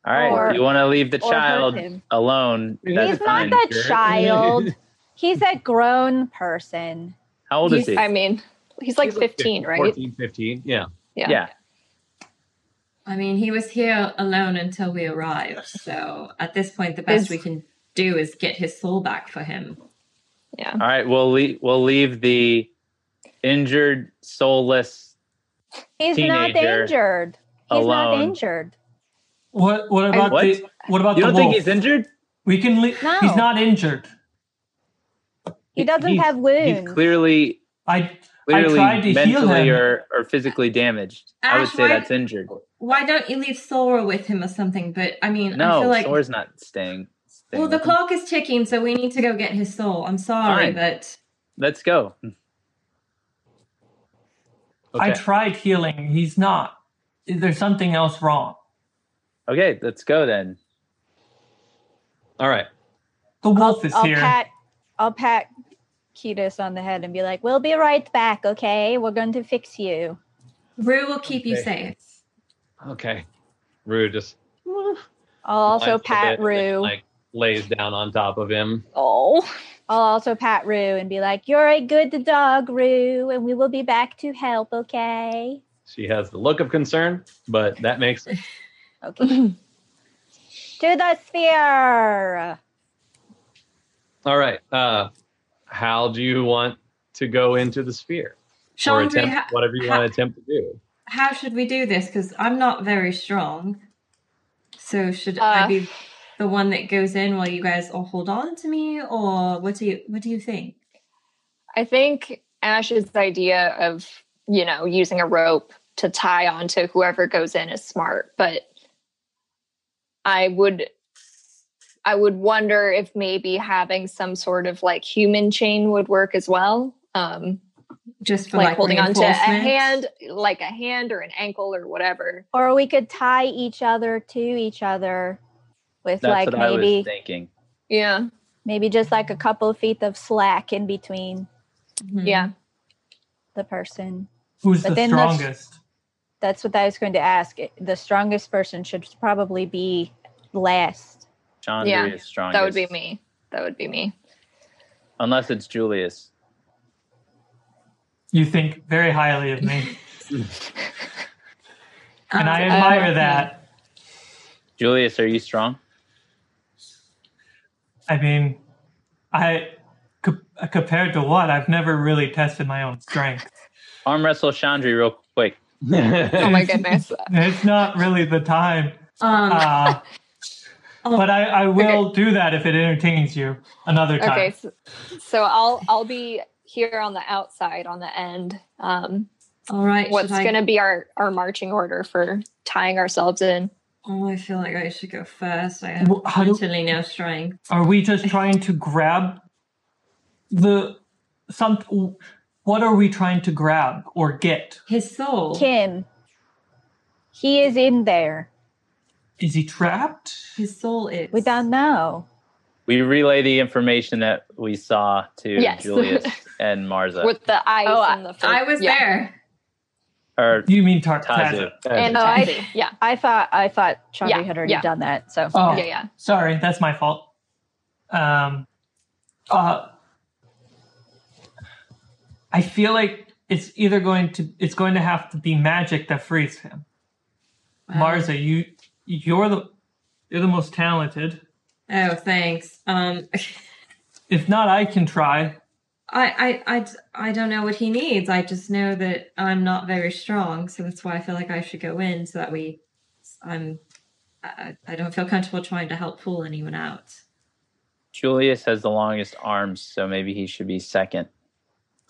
All right, Or- you want to leave the child alone, He's that's He's fine. not that child. [laughs] He's a grown person. How old is he? I mean, he's like He's 15, right? 14, 15, yeah. Yeah. yeah. I mean, he was here alone until we arrived. So at this point, the best Is- we can do is get his soul back for him. Yeah. All right, we'll leave. We'll leave the injured, soulless. He's not Teenager injured. He's not injured. What what about What? the what about You the don't think wolf? he's injured? We can leave. No. He's not injured. He doesn't He's- have wounds. He's clearly, I clearly tried to heal mentally him. or, or physically damaged. I would say why- that's injured. Why don't you leave Sora with him or something? But I mean, I No, feel like Sora's not staying. staying well, the him. clock is ticking, so we need to go get his soul. I'm sorry, Fine. but Let's go. I tried healing. He's not. There's something else wrong. Okay, let's go then. All right. The wolf is I'll here. pat I'll pat Ketis on the head and be like, "We'll be right back, okay? We're going to fix you." Rue will keep you safe. Okay. Rue just I'll also pat bit and Rue. like lays down on top of him. Oh. I'll also pat Rue and be like, "You're a good dog, Rue, and we will be back to help, okay?" She has the look of concern, but that makes sense. [laughs] Okay. to the sphere. All right. Uh, how do you want to go into the sphere? or attempt ha- whatever you ha- want to attempt to do. how should we do this? Because I'm not very strong. So should Uh, I be the one that goes in while you guys all hold on to me, or what do you what do you think? I think Ash's idea of, you know, using a rope to tie onto whoever goes in is smart, but I would I would wonder if maybe having some sort of like human chain would work as well. Um Just for like, like, holding onto a hand, like a hand or an ankle or whatever. Or we could tie each other to each other with That's like what I was maybe thinking. Yeah. maybe just like a couple feet of slack in between Mhm. Yeah. the person. Who's But the then the- strongest? That's what I was going to ask. The strongest person should probably be last. Chandri Yeah, is strongest. That would be me. That would be me. Unless it's Julius. You think very highly of me, [laughs] and I admire uh, that. Julius, are you strong? I mean, I co- compared to what I've never really tested my own strength. Arm wrestle Chandri real quick. Oh my [laughs] goodness. It's not really the time, Um, uh, [laughs] oh, but I, I will do that if it entertains you another time. Okay, so, so I'll I'll be here on the outside on the end. Um, all right. what's I- going to be our our marching order for tying ourselves in? Oh, I feel like I should go first. I have Well, how do- literally no strength. Are we just trying to grab the some? What are we trying to grab or get? His soul. Kim, he is in there. Is he trapped? His soul is. We don't know. We relay the information that we saw to Yes. Julius [laughs] and Marza. with the eyes Oh, and the. I was yeah. there. or You mean Tar- Tazu. Tazu? And Oh, I- yeah, [laughs] I thought I thought Chandri Yeah, had already yeah. done that. So Oh, yeah, yeah. sorry, that's my fault. Um, uh, I feel like it's either going to it's going to have to be magic that frees him. Marza, you you're the you're the most talented. Oh, thanks. Um, [laughs] If not, I can try. I, I, I, I don't know what he needs. I just know that I'm not very strong, so that's why I feel like I should go in so that we. I'm. I, I don't feel comfortable trying to help pull anyone out. Julius has the longest arms, so maybe he should be second.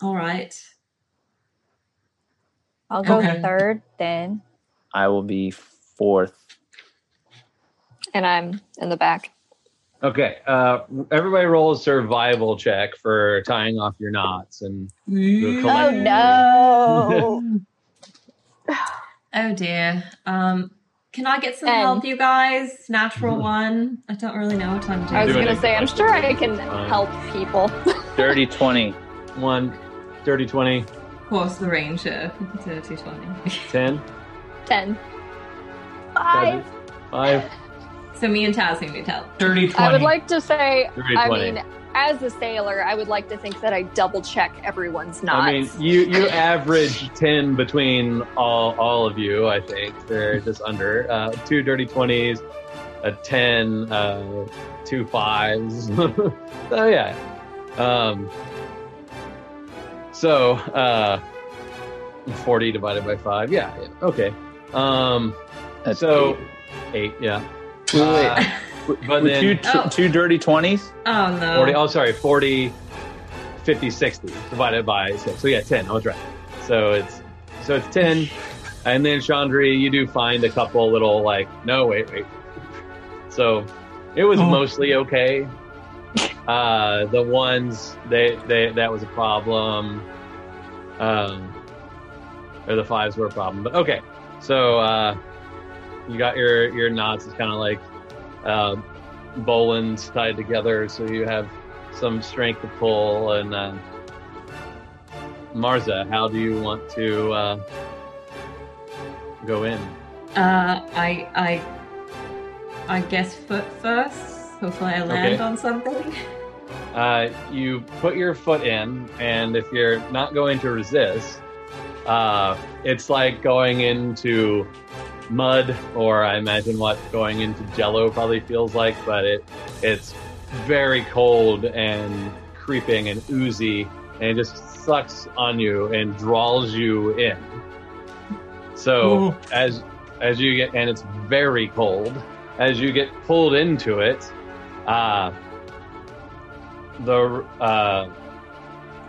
All right. I'll go Okay. third then. I will be fourth. And I'm in the back. Okay. Uh, everybody roll a survival check for tying off your knots and Oh no. Oh dear. Um, can I get some Ten. help, you guys? Natural one. I don't really know what I'm doing. I was gonna say, I'm sure I can Fine. help people. [laughs] Dirty 20. one, dirty 20, Of course, the ranger to 220. 10, 10. Five. 5. So me and Taz need help. Dirty twenty. I would like to say, Dirty I 20. mean, as a sailor, I would like to think that I double check everyone's knots. I mean, you you average 10 between all all of you, I think. They're just under. Uh, two dirty 20s, a 10, uh, two fives. [laughs] so, yeah. Um, so, uh, 40 divided by 5. Yeah, yeah. Okay. Um, That's so, eight. 8, yeah. Wait, Uh, but then two, Oh. two dirty 20s? Oh no. 40, oh, sorry, 40, 50, 60 divided by 6. So, yeah, 10. I was right. So, it's so it's 10. And then, Chandri, you do find a couple little, like, no, wait, wait. So, it was Oh. mostly okay. Uh, the ones they, they that was a problem. Um, or the fives were a problem, but okay. So uh, you got your your knots. It's kind of like uh, bowlines tied together, so you have some strength to pull. And uh, Marza, how do you want to uh, go in? Uh, I, I, I guess foot first. Hopefully, I land Okay. on something. [laughs] Uh, you put your foot in, and if you're not going to resist, uh, it's like going into mud, or I imagine what going into Jello probably feels like. But it it's very cold and creeping and oozy, and it just sucks on you and draws you in. So Ooh. as as you get, and it's very cold. As you get pulled into it, uh, the uh,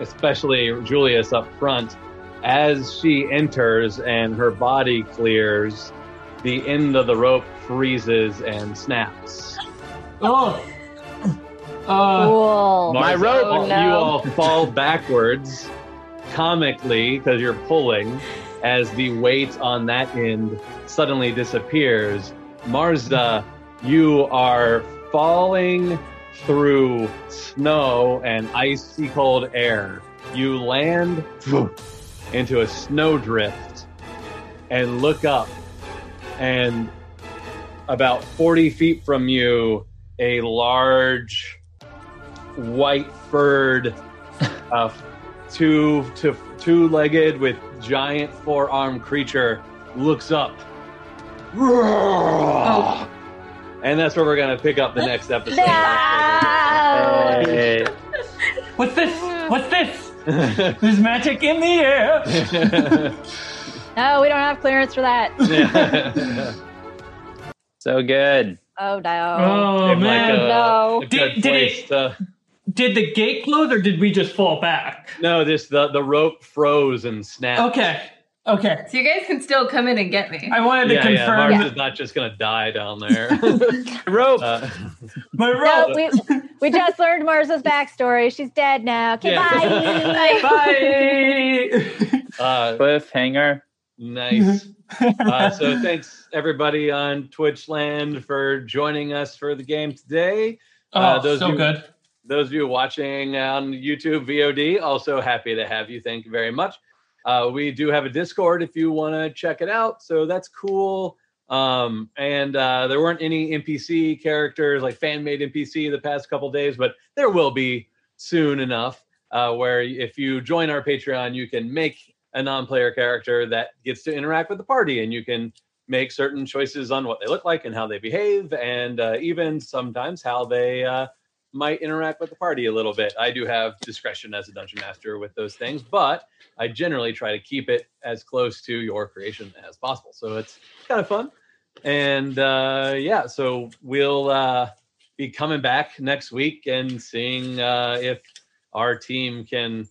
especially Julius up front, as she enters and her body clears, the end of the rope freezes and snaps. Oh. Uh, Cool. My rope! Oh, You all fall [laughs] backwards, comically, because you're pulling, as the weight on that end suddenly disappears. Marza, you are falling through snow and icy cold air. You land into a snowdrift and look up, and about 40 feet from you, a large white furred, uh, two to two legged with giant forearm creature looks up. Oh. And that's where we're gonna pick up the next episode. No! Hey. what's this? What's this? [laughs] There's magic in the air. [laughs] No, we don't have clearance for that. [laughs] So good. Oh no. Oh Seemed like man. a- No. a Did- did it- to- Did the gate close or did we just fall back? no, this the the rope froze and snapped. Okay. Okay. So you guys can still come in and get me. I wanted to Yeah, yeah. confirm Mars is not just gonna die down [laughs] there. Rope! Uh, my No, rope. we we just learned Marza's backstory. She's dead now. Okay, Yeah. bye. [laughs] Bye. uh, Cliffhanger. Nice. [laughs] Uh, so thanks everybody on Twitch land for joining us for the game today. oh, Uh, those so you- good. Those of you watching on YouTube VOD, also happy to have you. Thank you very much. Uh, we do have a Discord if you want to check it out, so that's cool. Um, and uh, there weren't any NPC characters like fan made NPC the past couple days, but there will be soon enough. uh, where if you join our Patreon, you can make a non-player character that gets to interact with the party, and you can make certain choices on what they look like and how they behave, and uh, even sometimes how they uh, might interact with the party a little bit. I do have discretion as a dungeon master with those things, but I generally try to keep it as close to your creation as possible. So it's kind of fun. And uh, yeah, so we'll uh, be coming back next week and seeing uh, if our team can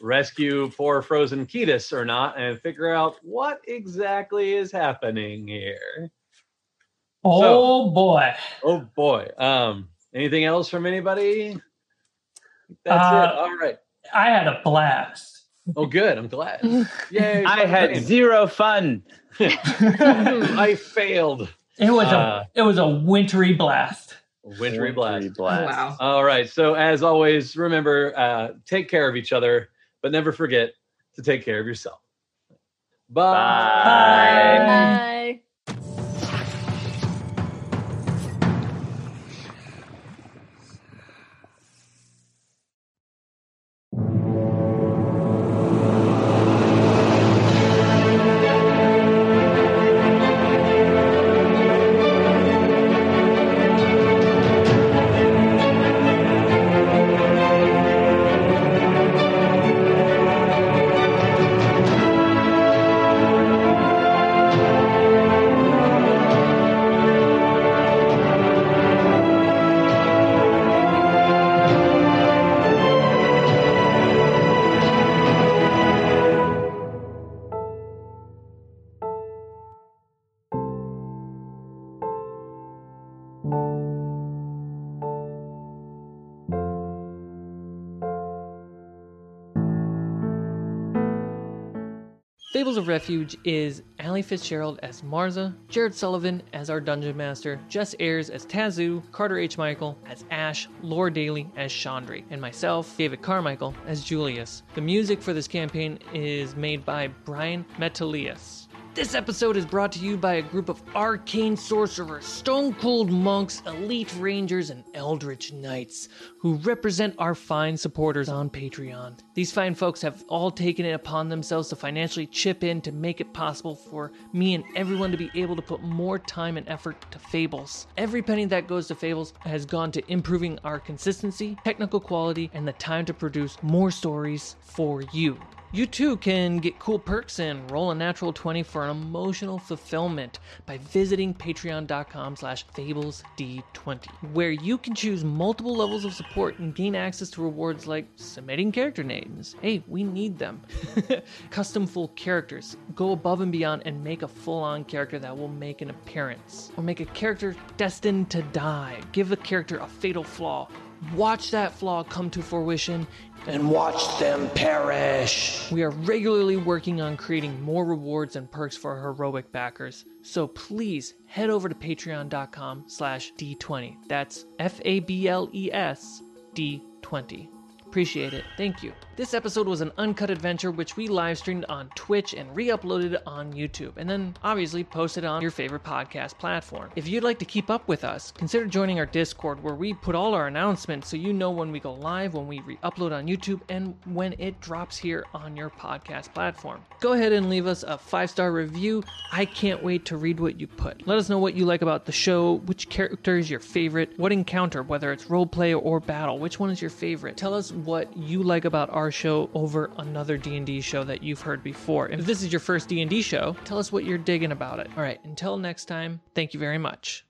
rescue poor frozen Ketis or not and figure out what exactly is happening here. Oh boy. Oh boy. Um, anything else from anybody? That's Uh, it. All right. I had a blast. Oh, good. I'm glad. [laughs] Yay. I had game. zero fun. [laughs] I failed. It was Uh, a it was a wintry blast. Wintry blast. blast. wow. All right. So as always, remember, uh, take care of each other, but never forget to take care of yourself. Bye. Bye. Refuge is Ali Fitzgerald as Marza, Jared Sullivan as our Dungeon Master, Jess Ayers as Tazu, Carter H. Michael as Ash, Laura Daly as Chandri, and myself, David Carmichael, as Julius. The music for this campaign is made by Brian Metalius. This episode is brought to you by a group of arcane sorcerers, stone cold monks, elite rangers, and eldritch knights who represent our fine supporters on Patreon. These fine folks have all taken it upon themselves to financially chip in to make it possible for me and everyone to be able to put more time and effort to Fables. Every penny that goes to Fables has gone to improving our consistency, technical quality, and the time to produce more stories for you. You too can get cool perks and roll a natural 20 for an emotional fulfillment by visiting patreon.com slash fablesd20, where you can choose multiple levels of support and gain access to rewards like submitting character names. Hey, we need them. [laughs] Custom full characters. Go above and beyond and make a full-on character that will make an appearance. Or make a character destined to die. Give a character a fatal flaw. Watch that flaw come to fruition and watch them perish. We are regularly working on creating more rewards and perks for our heroic backers. So please head over to patreon.com slash d20. That's F-A-B-L-E-S D20. Appreciate it. Thank you. This episode was an uncut adventure which we live streamed on Twitch and re uploaded on YouTube, and then obviously posted on your favorite podcast platform. If you'd like to keep up with us, consider joining our Discord where we put all our announcements so you know when we go live, when we re upload on YouTube, and when it drops here on your podcast platform. Go ahead and leave us a five star review. I can't wait to read what you put. Let us know what you like about the show, which character is your favorite, what encounter, whether it's roleplay or battle, which one is your favorite. Tell us what you like about our show over another D&D show that you've heard before. If this is your first D&D show, tell us what you're digging about it. All right, until next time, thank you very much.